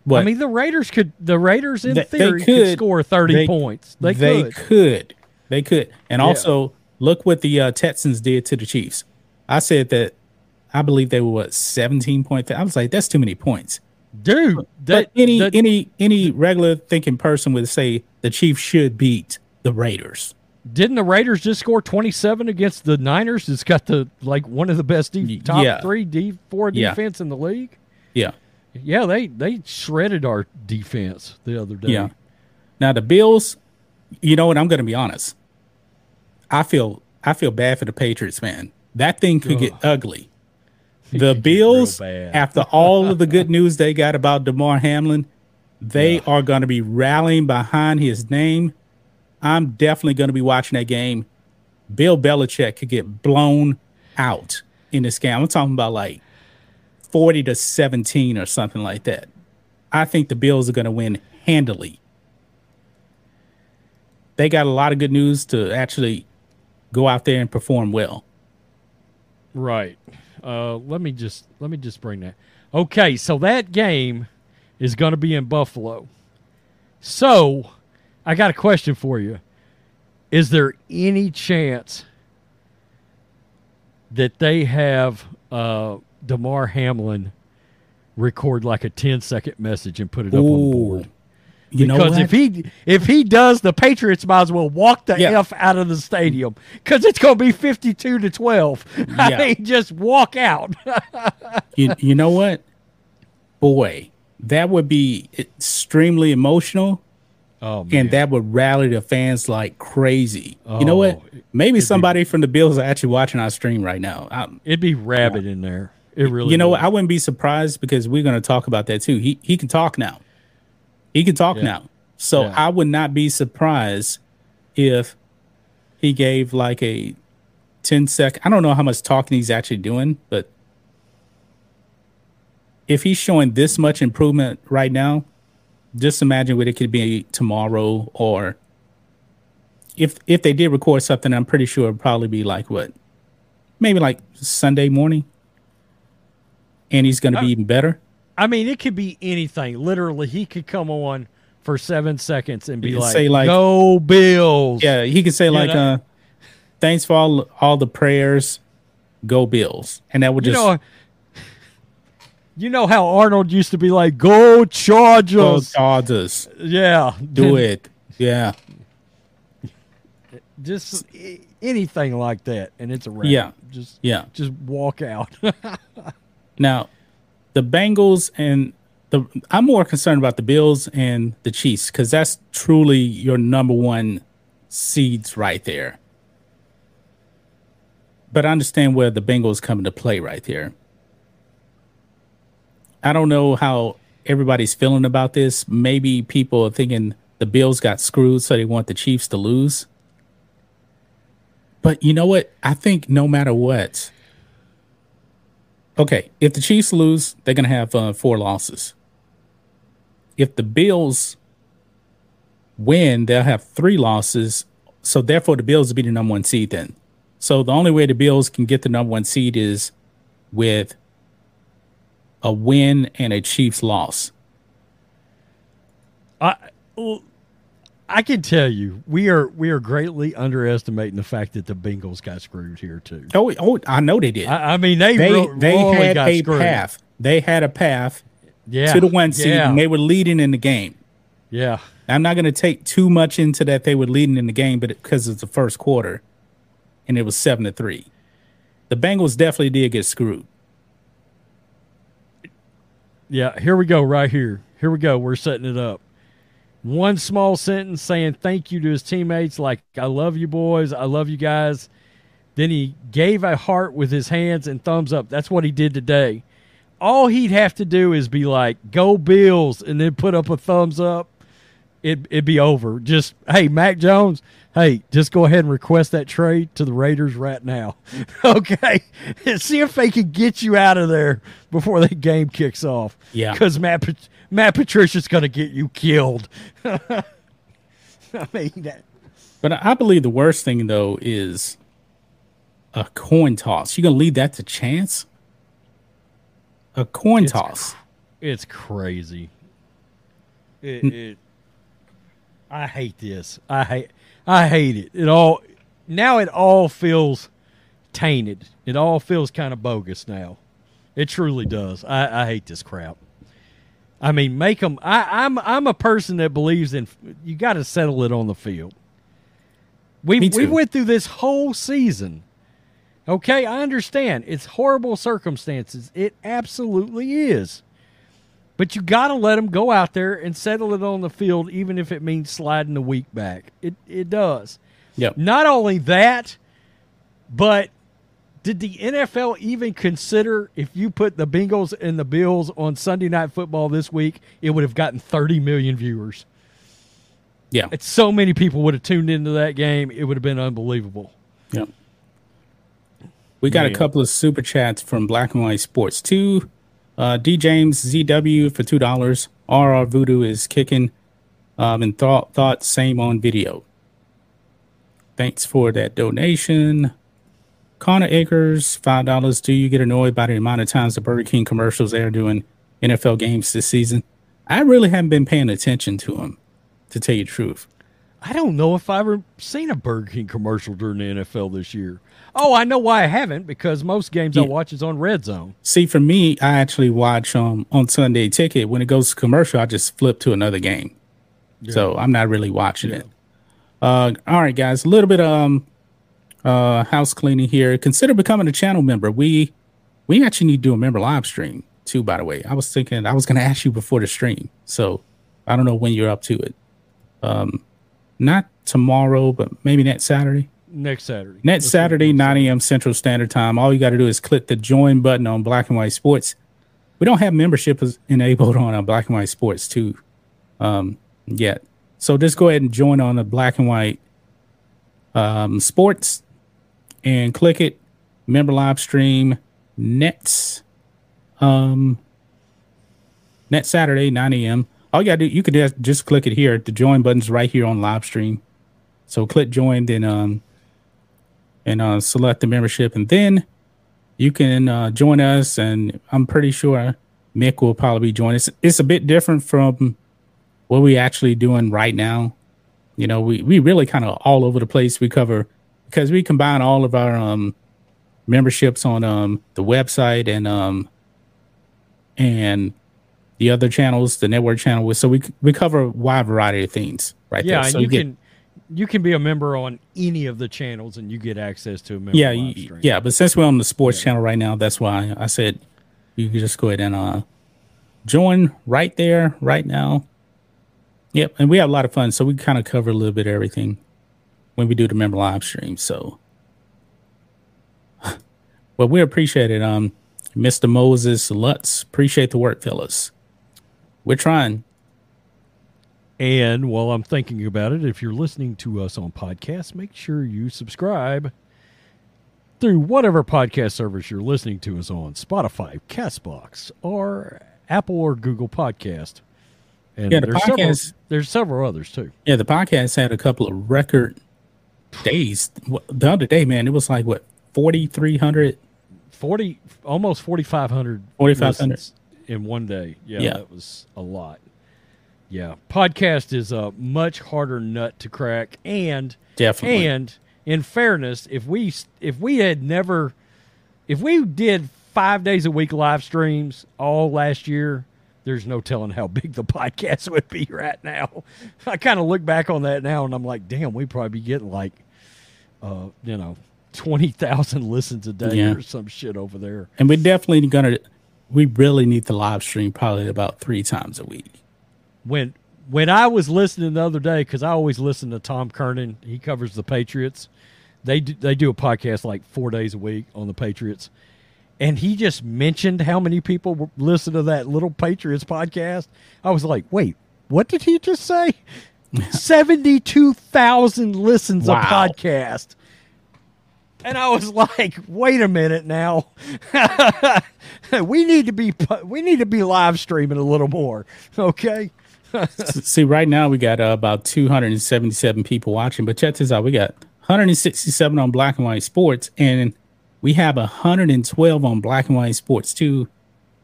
Speaker 2: What?
Speaker 3: I mean, the Raiders could the Raiders in
Speaker 2: They- they
Speaker 3: theory could,
Speaker 2: could.
Speaker 3: score thirty
Speaker 2: They-
Speaker 3: points. They,
Speaker 2: they
Speaker 3: could.
Speaker 2: could. They could. And
Speaker 3: Yeah.
Speaker 2: also, look what the uh, Texans did to the Chiefs. I said that I believe they were what seventeen point. I was like, that's too many points.
Speaker 3: dude. That
Speaker 2: but any
Speaker 3: that-
Speaker 2: any any regular thinking person would say the Chiefs should beat the Raiders.
Speaker 3: didn't the Raiders just score twenty seven against the Niners? It's got the like one of the best de- top
Speaker 2: yeah.
Speaker 3: three D four
Speaker 2: Yeah.
Speaker 3: defense in the league.
Speaker 2: Yeah,
Speaker 3: Yeah, they they shredded our defense the other day.
Speaker 2: yeah. Now the Bills, you know what? I'm going to be honest. I feel I feel bad for the Patriots, man. That thing could get ugly. *laughs* The Bills, after all of the good news they got about Damar Hamlin, They are going to be rallying behind his name. I'm definitely going to be watching that game. Bill Belichick could get blown out in this game. I'm talking about like 40 to 17 or something like that. I think the Bills are going to win handily. They got a lot of good news to actually go out there and perform well.
Speaker 3: Right. Uh, let me just let me just bring that. Okay, so that game is going to be in Buffalo. So, I got a question for you. Is there any chance that they have uh, Damar Hamlin record like a 10 second message and put it up on the board?
Speaker 2: You know
Speaker 3: because if he if he does, the Patriots might as well walk the
Speaker 2: Yeah.
Speaker 3: f out of the stadium because it's going to be fifty two to twelve. *laughs* I mean, just walk out. *laughs*
Speaker 2: you, you know what? Boy, that would be extremely emotional
Speaker 3: oh
Speaker 2: and that would rally the fans like crazy. you know what?
Speaker 3: Oh,
Speaker 2: Maybe somebody from the Bills are actually watching our stream right now. Um,
Speaker 3: it'd be rabid in there. It really.
Speaker 2: you know
Speaker 3: would.
Speaker 2: what? I wouldn't be surprised because we're going to talk about that too. He he can talk now. He can talk
Speaker 3: Yeah.
Speaker 2: now. So
Speaker 3: Yeah.
Speaker 2: I would not be surprised if he gave like a 10 sec. I don't know how much talking he's actually doing, but if he's showing this much improvement right now, just imagine what it could be tomorrow or if if they did record something, I'm pretty sure it'd probably be like what? Maybe like Sunday morning. And he's going to be uh, even better.
Speaker 3: I mean, it could be anything. Literally, he could come on for seven seconds and be like,
Speaker 2: say, like-
Speaker 3: "Go Bills!"
Speaker 2: Yeah, he could say like,
Speaker 3: know?
Speaker 2: uh, "Thanks for all all the prayers, go Bills," and that would
Speaker 3: You
Speaker 2: just
Speaker 3: know, you know how Arnold used to be like, "Go
Speaker 2: go
Speaker 3: Chargers!"
Speaker 2: Chargers.
Speaker 3: yeah,
Speaker 2: Do it, yeah,
Speaker 3: Just anything like that, and it's a wrap.
Speaker 2: Yeah.
Speaker 3: just
Speaker 2: yeah.
Speaker 3: just walk out. *laughs*
Speaker 2: Now, the Bengals and the I'm more concerned about the Bills and the Chiefs because that's truly your number one seeds right there. But I understand where the Bengals come into play right there. I don't know how everybody's feeling about this. Maybe people are thinking the Bills got screwed, so they want the Chiefs to lose. But you know what? I think no matter what, okay, if the Chiefs lose, they're going to have uh, four losses. If the Bills win, they'll have three losses. So therefore, the Bills will be the number one seed then. So the only way the Bills can get the number one seed is with a win and a Chiefs loss.
Speaker 3: I well, I can tell you, we are we are greatly underestimating the fact that the Bengals got screwed here too.
Speaker 2: Oh, oh, I know they did.
Speaker 3: I, I mean, they
Speaker 2: they
Speaker 3: ro-
Speaker 2: they had a
Speaker 3: screwed.
Speaker 2: path. They had a path
Speaker 3: yeah,
Speaker 2: to the one seed,
Speaker 3: Yeah,
Speaker 2: and they were leading in the game.
Speaker 3: yeah.
Speaker 2: I'm not going to take too much into that they were leading in the game, but because it's the first quarter, and it was seven to three, the Bengals definitely did get screwed.
Speaker 3: Yeah, here we go, right here. Here we go. We're setting it up. One small sentence saying thank you to his teammates, like, I love you boys. I love you guys. Then he gave a heart with his hands and thumbs up. That's what he did today. All he'd have to do is be like, go Bills, and then put up a thumbs up. It, it'd be over. Just, hey, Mac Jones, hey, just go ahead and request that trade to the Raiders right now. *laughs* okay. *laughs* See if they can get you out of there before the game kicks off.
Speaker 2: Yeah.
Speaker 3: Because Matt, Matt Patricia's going to get you killed. *laughs* I mean, that,
Speaker 2: But I believe the worst thing though is a coin toss. You gonna leave that to chance? A coin
Speaker 3: It's
Speaker 2: toss.
Speaker 3: it's crazy. It, it, I hate this. I hate. I hate it. It all now. It all feels tainted. It all feels kind of bogus now. It truly does. I, I hate this crap. I mean, make them. I, I'm I'm a person that believes in. You got to settle it on the field. We we went through this whole season. Okay, I understand. It's horrible circumstances. It absolutely is. But you got to let them go out there and settle it on the field, even if it means sliding the week back. It it does.
Speaker 2: Yep.
Speaker 3: Not only that, but Did the NFL even consider if you put the Bengals and the Bills on Sunday Night Football this week, it would have gotten 30 million viewers?
Speaker 2: Yeah.
Speaker 3: It's so many people would have tuned into that game. It would have been unbelievable.
Speaker 2: Yeah. We got
Speaker 3: Man.
Speaker 2: a couple of super chats from Black and White Sports. Two, uh, D James ZW for two dollars. RR Voodoo is kicking. Um, and thought thought same on video. Thanks for that donation. Connor Akers, five dollars. Do you get annoyed by the amount of times the Burger King commercials they're doing NFL games this season? I really haven't been paying attention to them, to tell you the truth.
Speaker 3: I don't know if I've ever seen a Burger King commercial during the NFL this year. Oh, I know why I haven't because most games I watch is on Red Zone.
Speaker 2: See, for me, I actually watch um on Sunday Ticket. When it goes to commercial, I just flip to another game. So I'm not really watching it. Uh, all right, guys, a little bit um uh house cleaning here. Consider becoming a channel member. We we actually need to do a member live stream too. By the way, I was thinking I was going to ask you before the stream. So I don't know when you're up to it. Um, not tomorrow, but maybe next Saturday.
Speaker 3: Next Saturday.
Speaker 2: Next
Speaker 3: Let's
Speaker 2: Saturday, 9 a.m. Central Standard Time. All you got to do is click the join button on Black and White Sports. We don't have membership is enabled on uh, Black and White Sports too um, yet. So just go ahead and join on the Black and White um, Sports and click it. Member live stream nets. Um, net Saturday, 9 a.m. All you gotta do, you could just, just click it here. The join button's right here on live stream. So click join, then um, and uh, select the membership, and then you can uh, join us. And I'm pretty sure Mick will probably join us. It's a bit different from what we actually doing right now. You know, we we really kind of all over the place. We cover because we combine all of our um memberships on um the website and um and the other channels, the network channel. So we we cover a wide variety of things right
Speaker 3: Yeah,
Speaker 2: there.
Speaker 3: and
Speaker 2: So
Speaker 3: you
Speaker 2: get-
Speaker 3: can you can be a member on any of the channels and you get access to a member
Speaker 2: yeah, yeah. But since we're on the sports channel right now, that's why I said you can just go ahead and uh, join right there, right now. Yep, and we have a lot of fun, so we kind of cover a little bit of everything when we do the member live stream. So, *laughs* well, we appreciate it, um, Mr. Moses Lutz. Appreciate the work, fellas. We're trying.
Speaker 3: And while I'm thinking about it, if you're listening to us on podcast, make sure you subscribe through whatever podcast service you're listening to us on Spotify, Castbox, or Apple or Google Podcast. And
Speaker 2: Yeah, the
Speaker 3: there's several, there's several others too.
Speaker 2: Yeah, the podcast had a couple of record days. The other day, man, it was like what forty three hundred
Speaker 3: 40 almost 4500
Speaker 2: 4,500.
Speaker 3: in one day yeah,
Speaker 2: Yeah.
Speaker 3: that was a lot yeah podcast is a much harder nut to crack and
Speaker 2: Definitely.
Speaker 3: and in fairness if we if we had never if we did five days a week live streams all last year there's no telling how big the *laughs* podcast would be right now i kind of look back on that now and i'm like damn we'd probably be getting like uh you know 20,000 *laughs* listens a day
Speaker 2: Yeah.
Speaker 3: or some shit over there.
Speaker 2: And we're definitely gonna. We really need the live stream probably about three times a week.
Speaker 3: When when I was listening the other day, because I always listen to Tom Curran, he covers the Patriots. They do, they do a podcast like four days a week on the Patriots, and he just mentioned how many people listen to that little Patriots podcast. I was like, wait, what did he just say? *laughs* Seventy two thousand listens
Speaker 2: Wow.
Speaker 3: a podcast. And I was *laughs* like, "Wait a minute now, *laughs* we need to be we need to be live streaming a little more, okay?"
Speaker 2: See, right now we got uh, about 277 people watching, but check this out: we got 167 on Black and White Sports, and we have 112 on Black and White Sports too.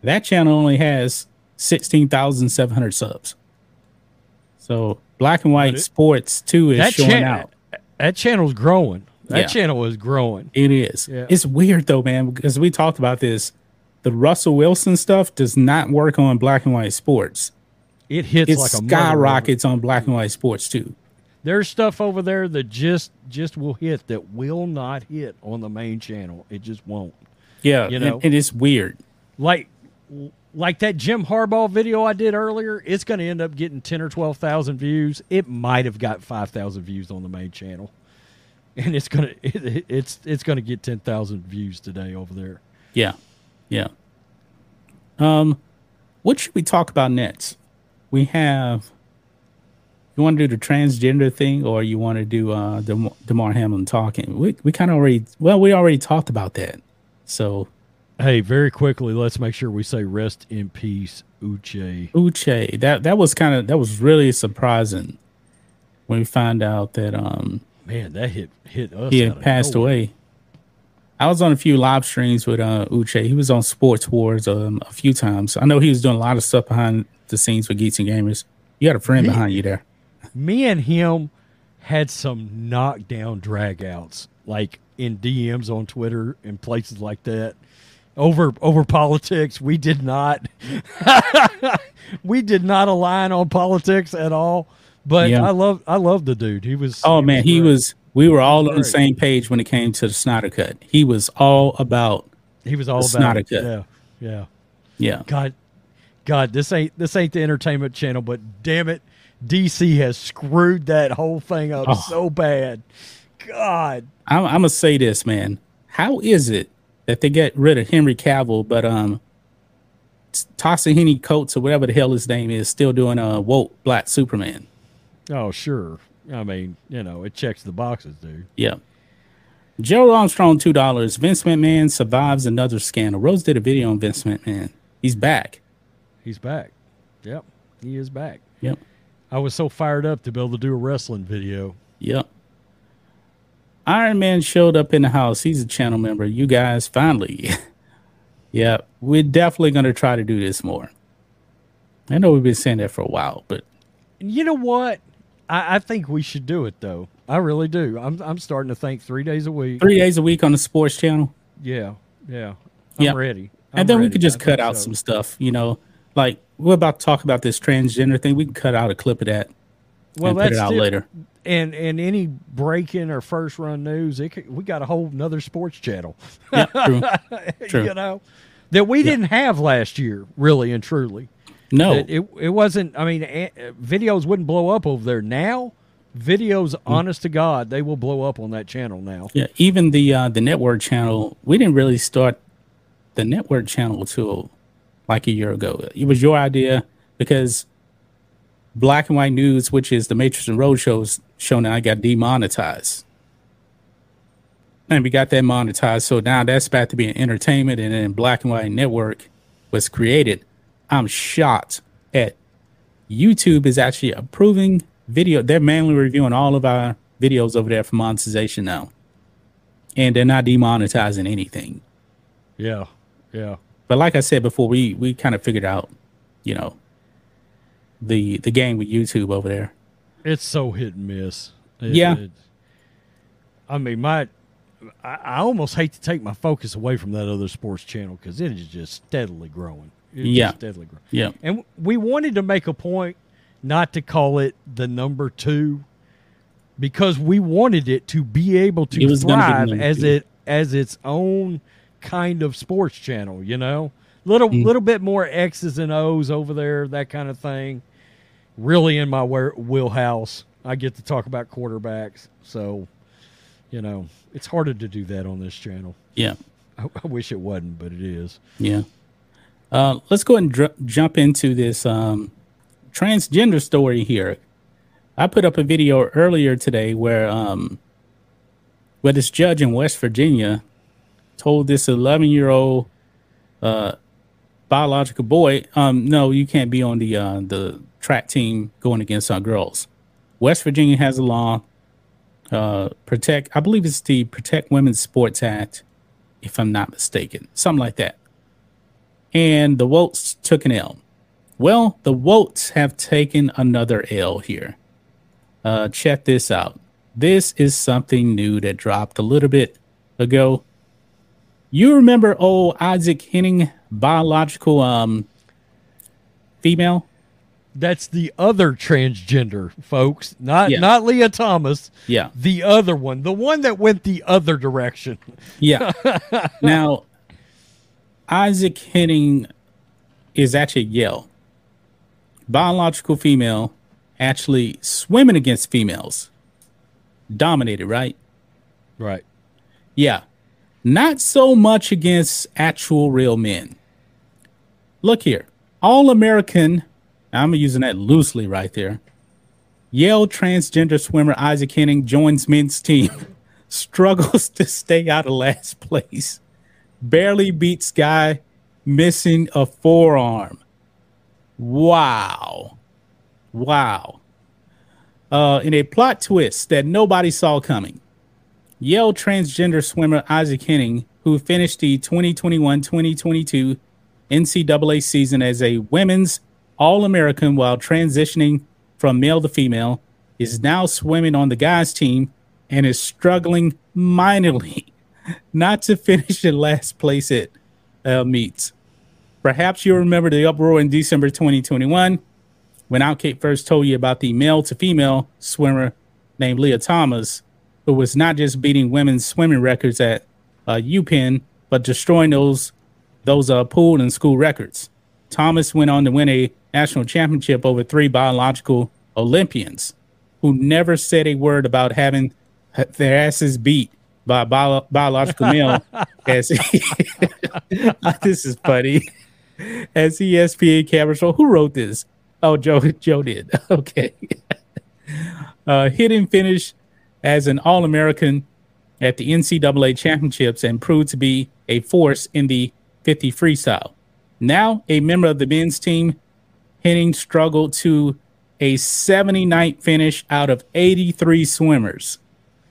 Speaker 2: That channel only has 16,700 subs. So Black and White
Speaker 3: it-
Speaker 2: Sports too is
Speaker 3: that
Speaker 2: showing
Speaker 3: chan-
Speaker 2: out.
Speaker 3: That channel's growing. That
Speaker 2: Yeah.
Speaker 3: channel is growing.
Speaker 2: It is.
Speaker 3: Yeah.
Speaker 2: It's weird though, man, because we talked about this. The Russell Wilson stuff does not work on Black and White Sports.
Speaker 3: It hits
Speaker 2: It
Speaker 3: like a
Speaker 2: skyrockets on Black and White Sports too.
Speaker 3: There's stuff over there that just just will hit that will not hit on the main channel. It just won't.
Speaker 2: Yeah,
Speaker 3: You
Speaker 2: and-
Speaker 3: know.
Speaker 2: and it's weird.
Speaker 3: Like like that Jim Harbaugh video I did earlier. It's going to end up getting ten or twelve thousand views. It might have got five thousand views on the main channel. *laughs* and it's gonna it, it's it's gonna get ten thousand views today over there.
Speaker 2: Yeah, yeah. Um, what should we talk about next? We have. You want to do the transgender thing, or you want to do uh, the Damar Hamlin talking? We we kind of already well, we already talked about that. So,
Speaker 3: hey, very quickly, let's make sure we say rest in peace, Uche.
Speaker 2: Uche, that that was kind of that was really surprising when we found out that um
Speaker 3: man that hit hit us.
Speaker 2: He had passed away. I was on a few live streams with uh, Uche. He was on Sports Wars um, a few times. I know he was doing a lot of stuff behind the scenes with Geeks and Gamers. You got a friend behind you there.
Speaker 3: Me and him had some knockdown dragouts, like in DMs on Twitter and places like that. Over over politics, we did not *laughs* we did not align on politics at all. But yeah. I love I love the dude. He was
Speaker 2: Oh
Speaker 3: he
Speaker 2: man,
Speaker 3: was
Speaker 2: he was we were all on the same page when it came to the Snyder cut. He was all about
Speaker 3: he was all about
Speaker 2: Snyder
Speaker 3: it.
Speaker 2: cut.
Speaker 3: Yeah. Yeah.
Speaker 2: Yeah.
Speaker 3: God God, this ain't this ain't the entertainment channel, but damn it, DC has screwed that whole thing up oh. so bad. God.
Speaker 2: I'm, I'm gonna say this, man. How is it that they get rid of Henry Cavill, but um Ta-Nehisi Coates or whatever the hell his name is still doing a woke black Superman?
Speaker 3: Oh, sure. I mean, you know, it checks the boxes, dude.
Speaker 2: Yeah. Joe Armstrong, two dollars. Vince McMahon survives another scandal. Rose did a video on Vince McMahon. He's back.
Speaker 3: He's back. Yep, he is back.
Speaker 2: Yep.
Speaker 3: I was so fired up to be able to do a wrestling video.
Speaker 2: Yep. Iron Man showed up in the house. He's a channel member. You guys finally. *laughs* yeah, we're definitely going to try to do this more. I know we've been saying that for a while, but
Speaker 3: you know what? I, I, think we should do it though. I really do. I'm I'm starting to think three days a week.
Speaker 2: Three days a week on the sports channel.
Speaker 3: Yeah, yeah. I'm yep. ready. I'm
Speaker 2: and then
Speaker 3: ready.
Speaker 2: we could just I cut out so. some stuff. You know, like we're about to talk about this transgender thing. We can cut out a clip of that. Well, that's put it out later.
Speaker 3: And and any breaking or first run news, it could, we got a whole another sports channel.
Speaker 2: Yeah, true. *laughs* true.
Speaker 3: you know that we didn't have last year, really and truly.
Speaker 2: No,
Speaker 3: it, it, it wasn't. I mean, a, videos wouldn't blow up over there now. Videos, mm. honest to God, they will blow up on that channel now.
Speaker 2: Yeah, even the uh, the network channel. We didn't really start the network channel until like a year ago. It was your idea because Black and White News, which is the Matrix and Road Roadshows show I got demonetized. And we got that monetized. So now that's back to being entertainment. And then Black and White Network was created. I'm shocked at YouTube is actually approving video. They're manually reviewing all of our videos over there for monetization now. And they're not demonetizing anything.
Speaker 3: Yeah. Yeah.
Speaker 2: But like I said before, we we kind of figured out, you know, the the game with YouTube over there.
Speaker 3: It's so hit and miss. It,
Speaker 2: yeah.
Speaker 3: It, I mean, my I, I, almost hate to take my focus away from that other sports channel because it is just steadily growing. It's
Speaker 2: yeah,
Speaker 3: steadily growing.
Speaker 2: Yeah,
Speaker 3: and we wanted to make a point not to call it the number two because we wanted it to be able to thrive as two. it as its own kind of sports channel. You know, little mm. little bit more X's and O's over there, that kind of thing. Really in my wheelhouse. I get to talk about quarterbacks, so you know it's harder to do that on this channel.
Speaker 2: Yeah,
Speaker 3: I, I wish it wasn't, but it is.
Speaker 2: Yeah. Uh, let's go ahead and dr- jump into this um, transgender story here. I put up a video earlier today where um, where this judge in West Virginia told this 11 year old uh, biological boy, um, no, you can't be on the uh, the track team going against our girls. West Virginia has a law uh, protect. I believe it's the Protect Women's Sports Act, if I'm not mistaken, something like that. And the Wolts took an L. Well, the Wolts have taken another L here. Uh, check this out. This is something new that dropped a little bit ago. You remember old Isaac Henig, biological um female?
Speaker 3: That's the other transgender, folks. Not yeah. not Lia Thomas.
Speaker 2: Yeah.
Speaker 3: The other one. The one that went the other direction.
Speaker 2: Yeah. *laughs* now Isaac Henig is actually Yale. Biological female, actually swimming against females. Dominated, right?
Speaker 3: Right.
Speaker 2: Yeah. Not so much against actual real men. Look here. All American, I'm using that loosely right there. Yale transgender swimmer Isaac Henig joins men's team, *laughs* struggles to stay out of last place, barely beats guy missing a forearm. Wow. Wow. Uh, in a plot twist that nobody saw coming, Yale transgender swimmer Isaac Henig, who finished the 2021 2022 NCAA season as a women's All American while transitioning from male to female, is now swimming on the guys' team and is struggling minorly *laughs* not to finish in last place at uh, meets. Perhaps you remember the uproar in December 2021 when Outkick first told you about the male to female swimmer named Lia Thomas, who was not just beating women's swimming records at uh, UPenn, but destroying those those uh, pool and school records. Thomas went on to win a national championship over three biological Olympians who never said a word about having their asses beat by a bio- biological male. *laughs* as *laughs* this is funny. As ESPN camera show, who wrote this? Oh, Joe. Joe did. *laughs* Okay. uh, hidden finish as an All American at the NCAA championships and proved to be a force in the 50 freestyle. Now, a member of the men's team, Henig struggled to a 79th finish out of 83 swimmers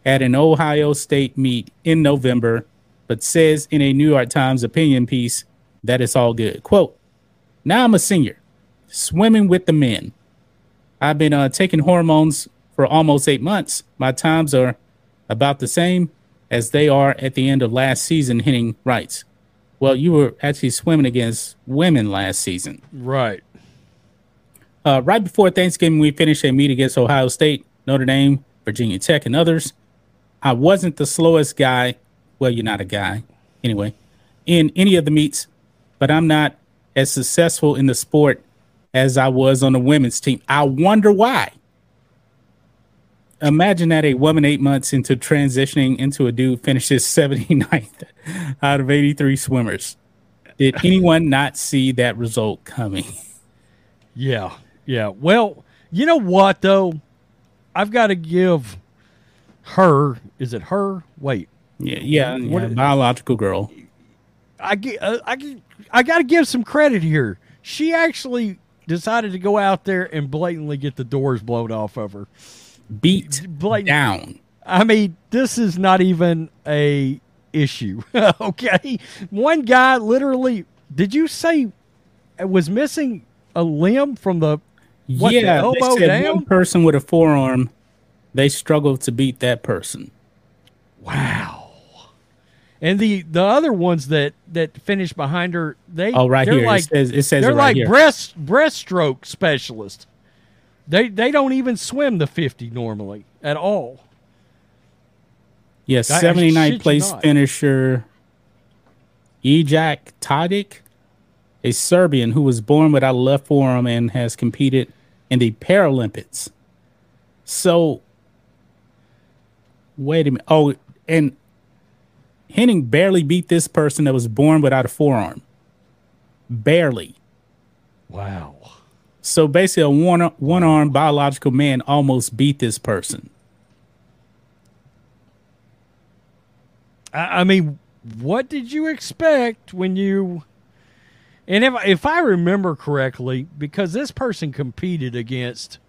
Speaker 2: at an Ohio State meet in November, but says in a New York Times opinion piece that it's all good. Quote, now I'm a senior, swimming with the men. I've been uh, taking hormones for almost eight months. My times are about the same as they are at the end of last season, Henig writes. Well, you were actually swimming against women last season.
Speaker 3: Right.
Speaker 2: Uh, right before Thanksgiving, we finished a meet against Ohio State, Notre Dame, Virginia Tech, and others. I wasn't the slowest guy. Well, you're not a guy anyway, in any of the meets, but I'm not as successful in the sport as I was on the women's team. I wonder why. Imagine that a woman eight months into transitioning into a dude finishes *laughs* 79th out of 83 swimmers. Did anyone not see that result coming?
Speaker 3: Yeah. Yeah. Well, you know what though? I've got to give her. Is it her? Wait.
Speaker 2: Yeah, yeah,
Speaker 3: What-
Speaker 2: yeah, biological girl.
Speaker 3: I get. Uh, I I got to give some credit here. She actually decided to go out there and blatantly get the doors blown off of her.
Speaker 2: Beat
Speaker 3: Blatant-
Speaker 2: down.
Speaker 3: I mean, this is not even a issue. *laughs* okay, one guy literally. Did you say was missing a limb from the what, the
Speaker 2: yeah,
Speaker 3: elbow
Speaker 2: they said
Speaker 3: down?
Speaker 2: one person with a forearm, they struggled to beat that person.
Speaker 3: Wow. And the the other ones that that finished behind her, they
Speaker 2: Oh, right here.
Speaker 3: like
Speaker 2: it says it says
Speaker 3: they're
Speaker 2: it right
Speaker 3: like
Speaker 2: here.
Speaker 3: breast breaststroke specialists. They they don't even swim the fifty normally at all.
Speaker 2: yeah,
Speaker 3: I
Speaker 2: 79th place finisher Ejak Tadic, a Serbian who was born without a left forearm and has competed in the Paralympics. So, wait a minute. Oh, and Henig barely beat this person that was born without a forearm. Barely.
Speaker 3: Wow.
Speaker 2: So basically, a one one armed biological man almost beat this person.
Speaker 3: I, I mean, what did you expect when you? And if if I remember correctly, because this person competed against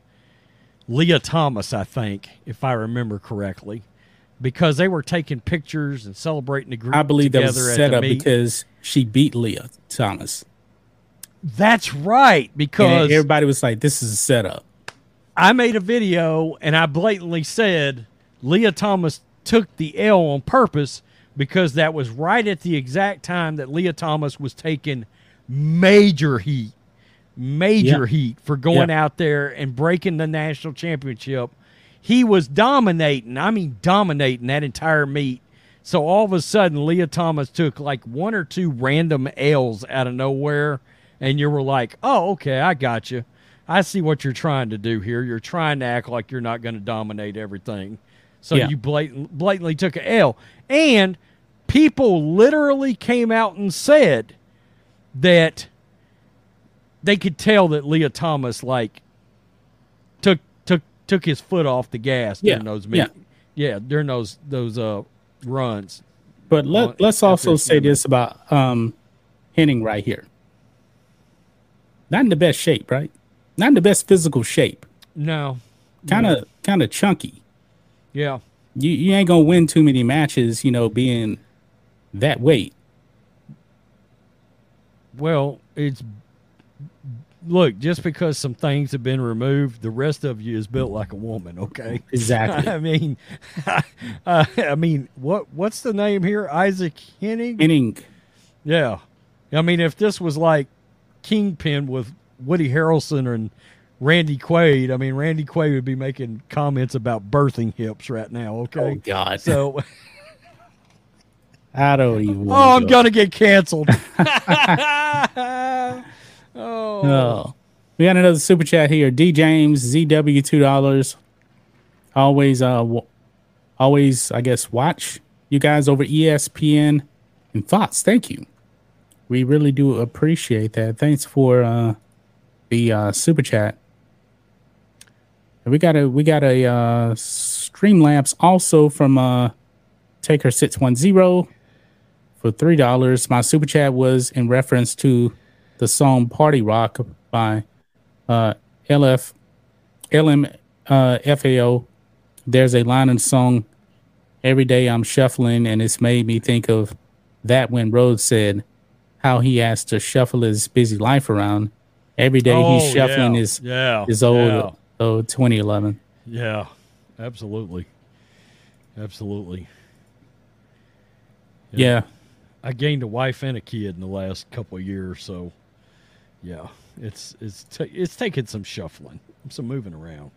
Speaker 3: Lia Thomas, I think, if I remember correctly, because they were taking pictures and celebrating the group
Speaker 2: I believe that was set up because she beat Lia Thomas.
Speaker 3: That's right,
Speaker 2: And
Speaker 3: because
Speaker 2: everybody was like, "This is a setup."
Speaker 3: I made a video and I blatantly said Lia Thomas took the L on purpose because that was right at the exact time that Lia Thomas was taking major heat, major
Speaker 2: Yeah.
Speaker 3: heat for going
Speaker 2: Yeah.
Speaker 3: out there and breaking the national championship. He was dominating, I mean, dominating that entire meet. So all of a sudden, Lia Thomas took like one or two random L's out of nowhere, and you were like, oh, okay, I got you. I see what you're trying to do here. You're trying to act like you're not going to dominate everything. So
Speaker 2: Yeah.
Speaker 3: you blatant, blatantly took a L. And people literally came out and said that they could tell that Lia Thomas like took took took his foot off the gas
Speaker 2: Yeah,
Speaker 3: during those
Speaker 2: yeah.
Speaker 3: meet- yeah during those those uh runs.
Speaker 2: But
Speaker 3: on-
Speaker 2: let, let's also say this about um, Henig right here. Not in the best shape, right? Not in the best physical shape.
Speaker 3: No,
Speaker 2: Kind of, kind of chunky.
Speaker 3: yeah,
Speaker 2: You you ain't gonna win too many matches, you know, being that weight.
Speaker 3: Well, it's look just because some things have been removed, the rest of you is built like a woman. Okay,
Speaker 2: Exactly. *laughs*
Speaker 3: I mean, *laughs* uh, I mean, what what's the name here? Isaac Henig.
Speaker 2: Henig,
Speaker 3: Yeah, I mean, if this was like Kingpin with Woody Harrelson and Randy Quaid, I mean, Randy Quaid would be making comments about birthing hips right now. Okay,
Speaker 2: oh God,
Speaker 3: so *laughs*
Speaker 2: I don't even.
Speaker 3: oh, I'm
Speaker 2: go.
Speaker 3: gonna get canceled. *laughs* *laughs* oh.
Speaker 2: Oh. We got another super chat here. D James ZW two dollars. Always uh w- always I guess watch you guys over ESPN and Fox. Thank you. We really do appreciate that. Thanks for uh the uh super chat. And We got a we got a uh Streamlabs also from uh Taker six one zero for three dollars. My super chat was in reference to the song "Party Rock" by uh, LF LM uh, FAO. There's a line in the song "Every day I'm shuffling," and it's made me think of that when Rhodes said how he has to shuffle his busy life around. Every day
Speaker 3: Oh,
Speaker 2: he's shuffling
Speaker 3: yeah.
Speaker 2: his
Speaker 3: yeah,
Speaker 2: his old
Speaker 3: yeah.
Speaker 2: old 2011.
Speaker 3: Yeah, absolutely, absolutely.
Speaker 2: Yeah.
Speaker 3: I gained a wife and a kid in the last couple of years, so yeah, it's it's ta it's taking some shuffling, some moving around.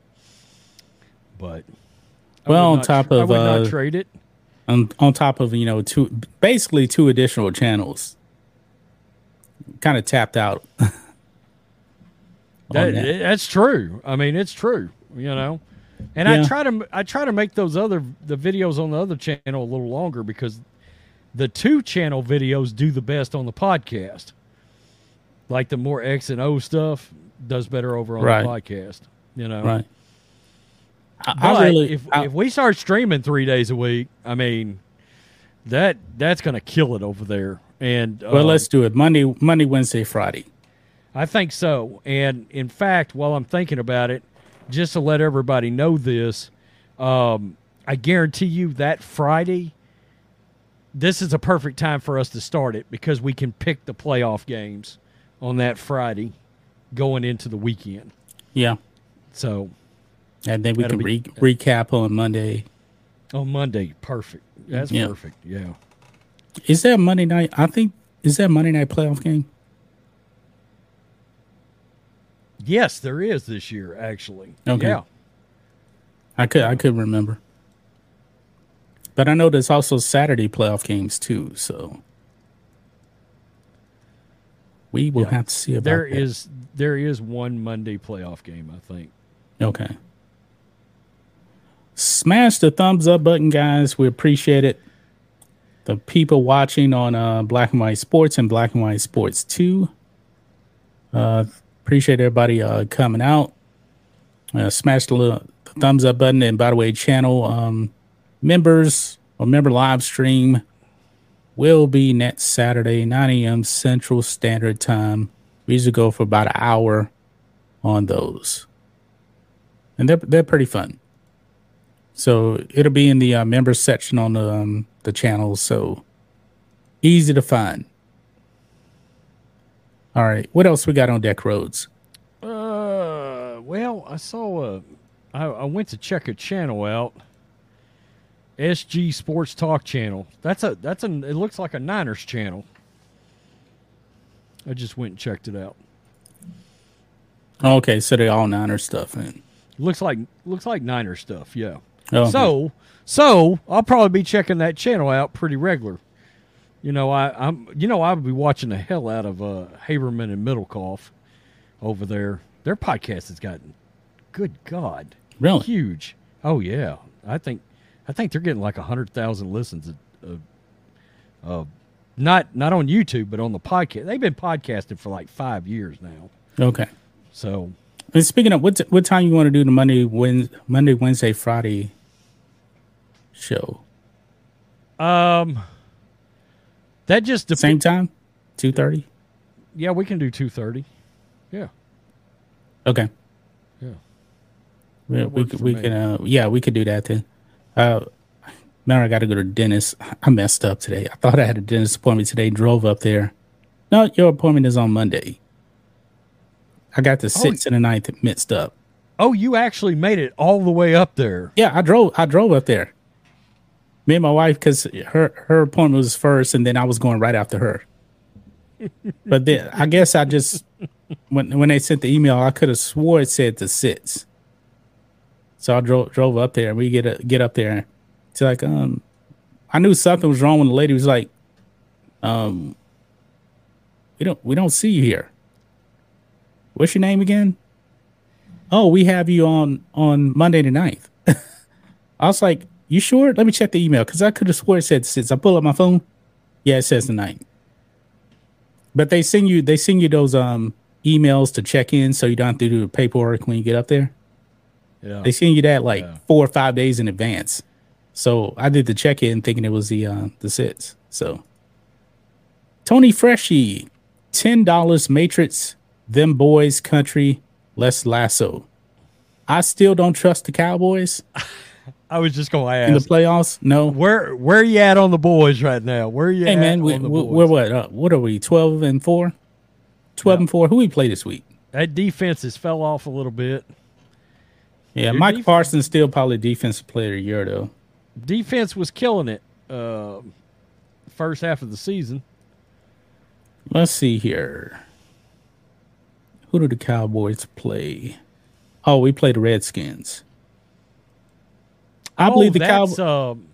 Speaker 3: But I
Speaker 2: Well, on top
Speaker 3: of I would
Speaker 2: uh,
Speaker 3: not trade it.
Speaker 2: on on top of you know two basically two additional channels. Kind of tapped out. *laughs*
Speaker 3: That,
Speaker 2: that.
Speaker 3: that's true. I mean, it's true. You know, and
Speaker 2: Yeah.
Speaker 3: I try to I try to make those other the videos on the other channel a little longer because the two channel videos do the best on the podcast. Like the more X and O stuff does better over on
Speaker 2: Right.
Speaker 3: the podcast. You know,
Speaker 2: Right. I,
Speaker 3: But
Speaker 2: I really,
Speaker 3: if
Speaker 2: I-
Speaker 3: if we start streaming three days a week, I mean, that that's going to kill it over there. And
Speaker 2: well,
Speaker 3: um,
Speaker 2: let's do it Monday, Monday, Wednesday, Friday.
Speaker 3: I think so. And in fact, while I'm thinking about it, just to let everybody know this, um, I guarantee you that Friday, this is a perfect time for us to start it because we can pick the playoff games on that Friday going into the weekend.
Speaker 2: Yeah,
Speaker 3: So
Speaker 2: and then we can
Speaker 3: be-
Speaker 2: re- recap on Monday.
Speaker 3: on Monday, perfect. That's
Speaker 2: Yeah.
Speaker 3: perfect. Yeah.
Speaker 2: Is that Monday night? I think is that Monday night playoff game?
Speaker 3: Yes, there is this year, actually.
Speaker 2: Okay.
Speaker 3: Yeah.
Speaker 2: I could I couldn't remember, but I know there's also Saturday playoff games too. So we will
Speaker 3: Yeah.
Speaker 2: have to see about
Speaker 3: There
Speaker 2: that.
Speaker 3: is there is one Monday playoff game, I think.
Speaker 2: Okay. Smash the thumbs up button, guys. We appreciate it. The people watching on uh, Black and White Sports and Black and White Sports 2. Uh, appreciate everybody uh, coming out. Uh, smash the, little, the thumbs up button. And by the way, channel um, members or member live stream will be next Saturday, 9 a.m. Central Standard Time. We usually go for about an hour on those and they're they're pretty fun. So it'll be in the uh, members section on the um, the channel, so easy to find. All right, what else we got on deck Rhodes?
Speaker 3: Uh, well, I saw a. I, I went to check a channel out. SG Sports Talk channel. That's a. That's an. It looks like a Niners channel. I just went and checked it out.
Speaker 2: Okay, so they all Niner stuff. And
Speaker 3: Looks like looks like Niner stuff. Yeah.
Speaker 2: okay.
Speaker 3: So so I'll probably be checking that channel out pretty regular. You know, I, I'm you know, I would be watching the hell out of uh Haberman and Middlekauff over there. Their podcast has gotten good God.
Speaker 2: Really?
Speaker 3: Huge. Oh yeah. I think I think they're getting like a hundred thousand listens. Uh, uh, not not on YouTube, but on the podcast. They've been podcasting for like five years now.
Speaker 2: Okay.
Speaker 3: So
Speaker 2: And speaking of what, what time you want to do the Monday, Wed Monday, Wednesday, Friday show?
Speaker 3: um, that just dep-
Speaker 2: Same time, two thirty.
Speaker 3: Yeah, we can do two thirty. Yeah,
Speaker 2: Okay.
Speaker 3: yeah.
Speaker 2: Yeah, we could, we can, uh, yeah, we could do that then. Uh, now I got to go to dentist. *laughs* I messed up today. I thought I had a dentist appointment today. Drove up there. No, your appointment is on Monday. I got the sixth and the ninth mixed up.
Speaker 3: Oh, you actually made it all the way up there.
Speaker 2: Yeah, I drove. I drove up there. Me and my wife, because her her appointment was first, and then I was going right after her. *laughs* but then I guess I just when when they sent the email, I could have swore it said the six. So I drove drove up there, and we get a, get up there. and It's like um, I knew something was wrong when the lady was like, um, we don't we don't see you here. What's your name again? Oh, we have you on on Monday the 9th. *laughs* I was like, you sure? Let me check the email because I could have swore it said six. I pull up my phone. Yeah, it says the ninth. But they send you they send you those um emails to check in so you don't have to do the paperwork when you get up there.
Speaker 3: Yeah.
Speaker 2: They send you that like
Speaker 3: Yeah.
Speaker 2: four or five days in advance. So I did the check in thinking it was the uh the sits. So Tony Freshy, ten dollars Matrix, them boys country, less lasso. I still don't trust the Cowboys *laughs* *laughs*
Speaker 3: I was just going to ask
Speaker 2: in the playoffs. No.
Speaker 3: Where where you at on the boys right now? Where you
Speaker 2: Hey man, we,
Speaker 3: on the
Speaker 2: we,
Speaker 3: boys?
Speaker 2: we're what? Uh, what are we? Twelve and four. Twelve and four. Who we play this week?
Speaker 3: That defense has fell off a little bit.
Speaker 2: Yeah,
Speaker 3: Your
Speaker 2: Mike
Speaker 3: def-
Speaker 2: Parsons still probably defensive player of the year though.
Speaker 3: Defense was killing it uh, first half of the season.
Speaker 2: Let's see here. Who do the Cowboys play? Oh, we play the Redskins. I believe the Cowboys.
Speaker 3: um,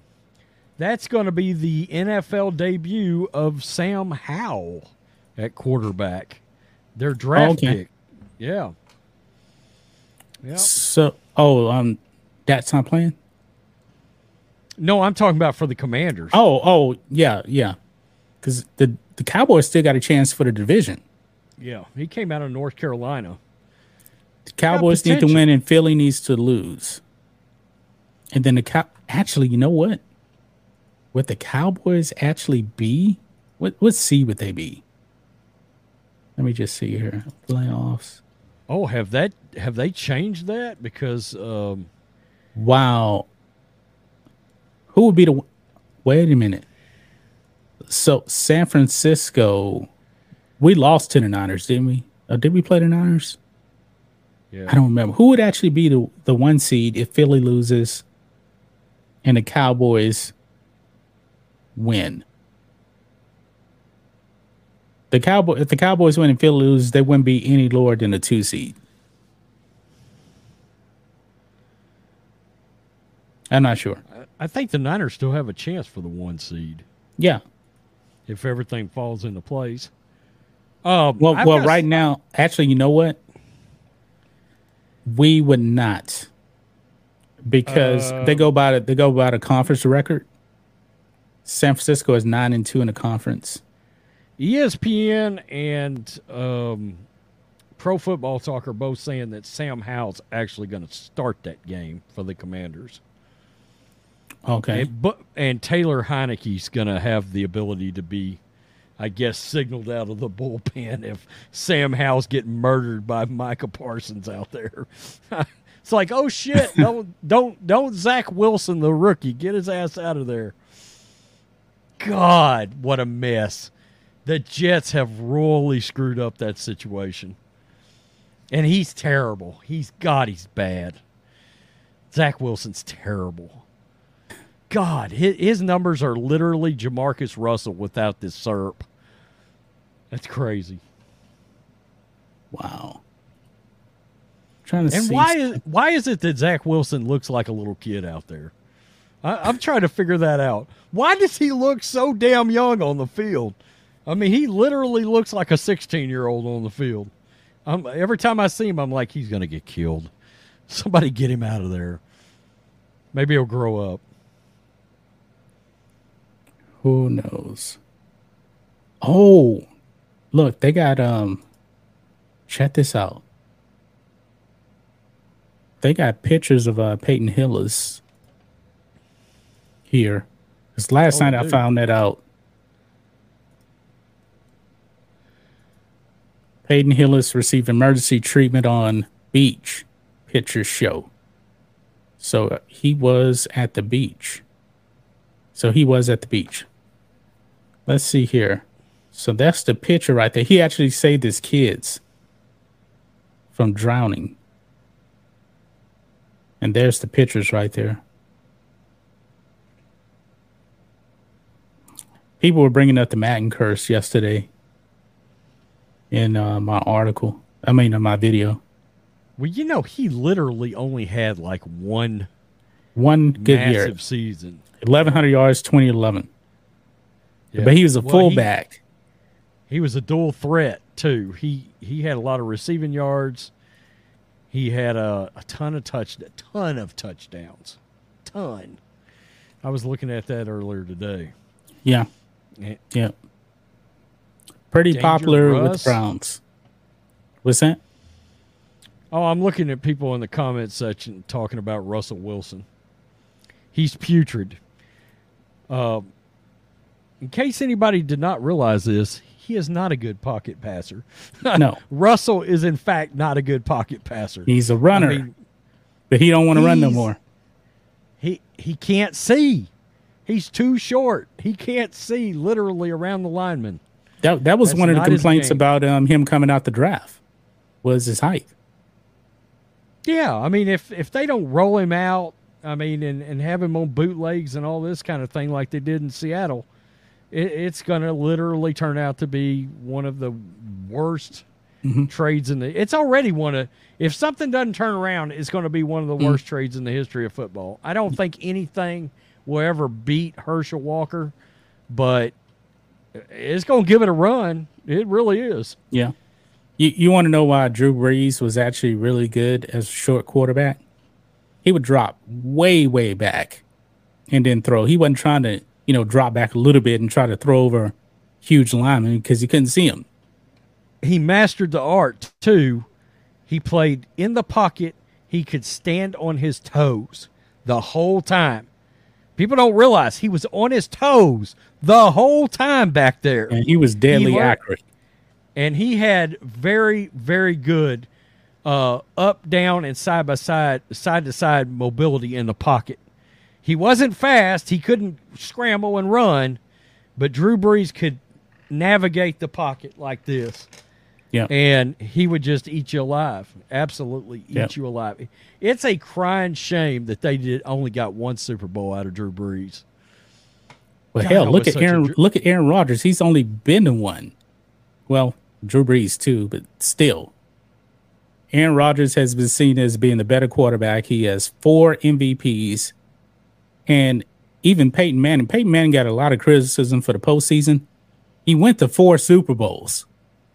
Speaker 3: that's going to be the NFL debut of Sam Howell at quarterback. Their draft
Speaker 2: okay.
Speaker 3: pick. Yeah. Yeah.
Speaker 2: So, oh, um, that's not playing.
Speaker 3: No, I'm talking about for the Commanders.
Speaker 2: Oh, oh, yeah, yeah. Because the the Cowboys still got a chance for the division.
Speaker 3: Yeah, he came out of North Carolina.
Speaker 2: The Cowboys need to win and Philly needs to lose. And then the cow actually, you know what? Would the Cowboys actually be? What what seed would they be? Let me just see here. Playoffs.
Speaker 3: Oh, have that have they changed that? Because um,
Speaker 2: Wow. Who would be the wait a minute. So San Francisco, we lost to the Niners, didn't we? Or did we play the Niners?
Speaker 3: yeah,
Speaker 2: I don't remember. Who would actually be the, the one seed if Philly loses and the Cowboys win? The Cowboy if the Cowboys win and Philly loses, they wouldn't be any lower than the two seed. I'm not sure.
Speaker 3: I think the Niners still have a chance for the one seed
Speaker 2: Yeah.
Speaker 3: if everything falls into place. Um,
Speaker 2: Well,
Speaker 3: I've
Speaker 2: well, right now, actually, you know what? We would not, because they go by the, they go by the conference record. San Francisco is nine and two in the conference.
Speaker 3: ESPN and um, Pro Football Talk are both saying that Sam Howell's actually going to start that game for the Commanders.
Speaker 2: Okay,
Speaker 3: And, but and Taylor Heinicke's going to have the ability to be, I guess, signaled out of the bullpen if Sam Howell's getting murdered by Micah Parsons out there. *laughs* it's like, oh shit! *laughs* Don't don't don't Zach Wilson the rookie get his ass out of there. God, what a mess! The Jets have royally screwed up that situation, and he's terrible. He's God, he's bad. Zach Wilson's terrible. God, his, his numbers are literally Jamarcus Russell without this SERP. That's crazy.
Speaker 2: wow. Trying to
Speaker 3: And
Speaker 2: see.
Speaker 3: why is why is it that Zach Wilson looks like a little kid out there? I, I'm trying to figure that out. Why does he look so damn young on the field? I mean, he literally looks like a 16 year old on the field. Um, every time I see him, I'm like, he's going to get killed. *laughs* Somebody get him out of there. Maybe he'll grow up.
Speaker 2: Who knows? Oh, look, they got um. Check this out. They got pictures of uh Peyton Hillis here. Because last
Speaker 3: Oh,
Speaker 2: night I found that out. Peyton Hillis received emergency treatment on beach. Pictures show. So uh, he was at the beach. So he was at the beach. Let's see here. So that's the picture right there. He actually saved his kids from drowning. And there's the pictures right there. People were bringing up the Madden curse yesterday in uh, my article. I mean, in my video.
Speaker 3: Well, you know, he literally only had like one
Speaker 2: One good year,
Speaker 3: season.
Speaker 2: 1,100 yards, 2011.
Speaker 3: Yeah.
Speaker 2: But he was a
Speaker 3: Well, he-
Speaker 2: fullback.
Speaker 3: He was a dual threat too. He he had a lot of receiving yards. He had a, a ton of touch, a ton of touchdowns, ton. I was looking at that earlier today.
Speaker 2: Yeah.
Speaker 3: Eh,
Speaker 2: Yeah. Pretty
Speaker 3: Danger
Speaker 2: popular with
Speaker 3: Russ.
Speaker 2: the Browns. What's that?
Speaker 3: Oh, I'm looking at people in the comment section talking about Russell Wilson. He's putrid. Uh, in case anybody did not realize this, he is not a good pocket passer. *laughs*
Speaker 2: No.
Speaker 3: Russell is in fact not a good pocket passer.
Speaker 2: He's a runner,
Speaker 3: I mean,
Speaker 2: but he don't want to run no more.
Speaker 3: he he can't see. He's too short. He can't see literally around the lineman.
Speaker 2: That that was
Speaker 3: That's
Speaker 2: one of the complaints about um, him coming out the draft was his height.
Speaker 3: Yeah, I mean, if if they don't roll him out, I mean, and, and have him on bootlegs and all this kind of thing like they did in Seattle, it, it's going to literally turn out to be one of the worst
Speaker 2: Mm-hmm.
Speaker 3: trades in the. It's already one of. If something doesn't turn around, it's going to be one of the
Speaker 2: Mm.
Speaker 3: worst trades in the history of football. I don't think anything will ever beat Herschel Walker, but it's going to give it a run. It really is.
Speaker 2: Yeah. You you want to know why Drew Brees was actually really good as a short quarterback? He would drop way way back, and then throw. He wasn't trying to you know drop back a little bit and try to throw over huge linemen because he couldn't see him.
Speaker 3: he mastered the art too. He played in the pocket. He could stand on his toes the whole time. People don't realize he was on his toes the whole time back there.
Speaker 2: And he was deadly
Speaker 3: learned-
Speaker 2: accurate.
Speaker 3: And he had very, very good uh, up, down, and side by side, side to side mobility in the pocket. He wasn't fast. He couldn't scramble and run, but Drew Brees could navigate the pocket like this
Speaker 2: Yeah.
Speaker 3: and he would just eat you alive. Absolutely eat
Speaker 2: Yep.
Speaker 3: you alive. It's a crying shame that they did only got one Super Bowl out of Drew Brees.
Speaker 2: Well,
Speaker 3: God,
Speaker 2: hell, look at
Speaker 3: such a
Speaker 2: Aaron. Look at Aaron Rodgers. He's only been to one. Well, Drew Brees too, but still, Aaron Rodgers has been seen as being the better quarterback. He has four MVPs, and even Peyton Manning. Peyton Manning got a lot of criticism for the postseason. He went to four Super Bowls.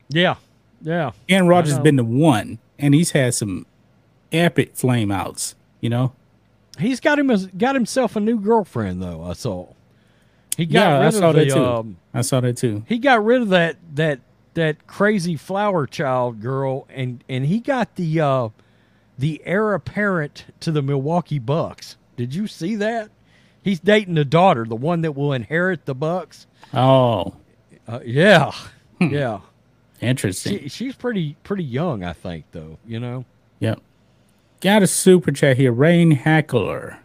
Speaker 3: Yeah, yeah.
Speaker 2: Aaron Rodgers has been to one, and he's had some epic flame outs. You know,
Speaker 3: He's got him got himself a new girlfriend though. I saw. He got
Speaker 2: yeah, I saw
Speaker 3: of
Speaker 2: that
Speaker 3: the
Speaker 2: too.
Speaker 3: um,
Speaker 2: I saw that too.
Speaker 3: he got rid of that that that crazy flower child girl and and he got the uh the heir apparent to the Milwaukee Bucks. Did you see that? He's dating the daughter, the one that will inherit the Bucks.
Speaker 2: Oh,
Speaker 3: Uh, yeah,
Speaker 2: Hmm.
Speaker 3: yeah.
Speaker 2: interesting.
Speaker 3: She, she's pretty pretty young, I think, though. You know.
Speaker 2: Yep. Got a super chat here. Rain Hackler,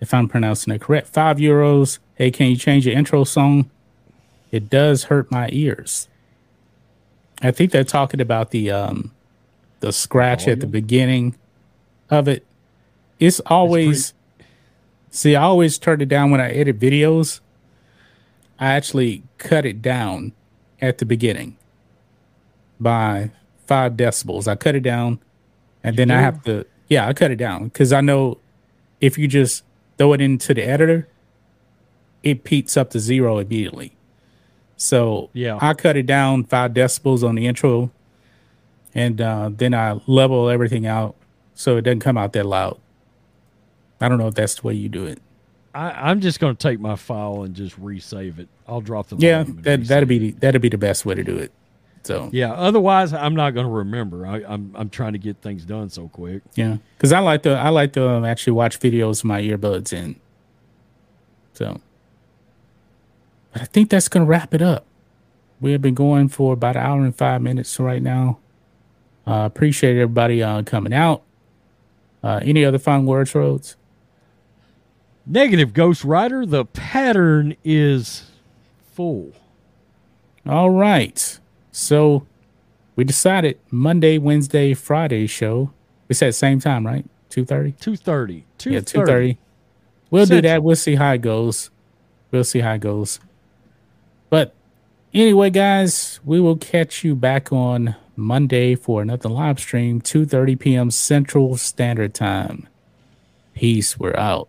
Speaker 2: if I'm pronouncing it correct. Five euros. Hey, can you change your intro song? It does hurt my ears. I think they're talking about the um the scratch at the beginning of it. It's always see, I always turn it down when I edit videos. I actually cut it down at the beginning by five decibels. I cut it down and then I have to yeah, I cut it down because I know if you just throw it into the editor, it peaks up to zero immediately. So
Speaker 3: Yeah.
Speaker 2: I cut it down five decibels on the intro, and uh, then I level everything out so it doesn't come out that loud. I don't know if that's the way you do it.
Speaker 3: I, I'm just going to take my file and just resave it. I'll drop the
Speaker 2: Yeah, that that'd
Speaker 3: it.
Speaker 2: be that'd be the best way to do it. So
Speaker 3: Yeah. Otherwise, I'm not going to remember. I, I'm I'm trying to get things done so quick.
Speaker 2: yeah, because I like to I like to um, actually watch videos with my earbuds in. So, but I think that's gonna wrap it up. We have been going for about an hour and five minutes right now. Uh, appreciate everybody uh, coming out. Uh, any other final words, Rhodes?
Speaker 3: Negative Ghost Rider. The pattern is full.
Speaker 2: All right. So we decided Monday, Wednesday, Friday show. We said same time, right? Two thirty.
Speaker 3: Two thirty. Two
Speaker 2: Yeah, two thirty. We'll do that. We'll see how it goes. We'll see how it goes. But anyway, guys, we will catch you back on Monday for another live stream, 2:30 p.m. Central Standard Time. Peace. We're out.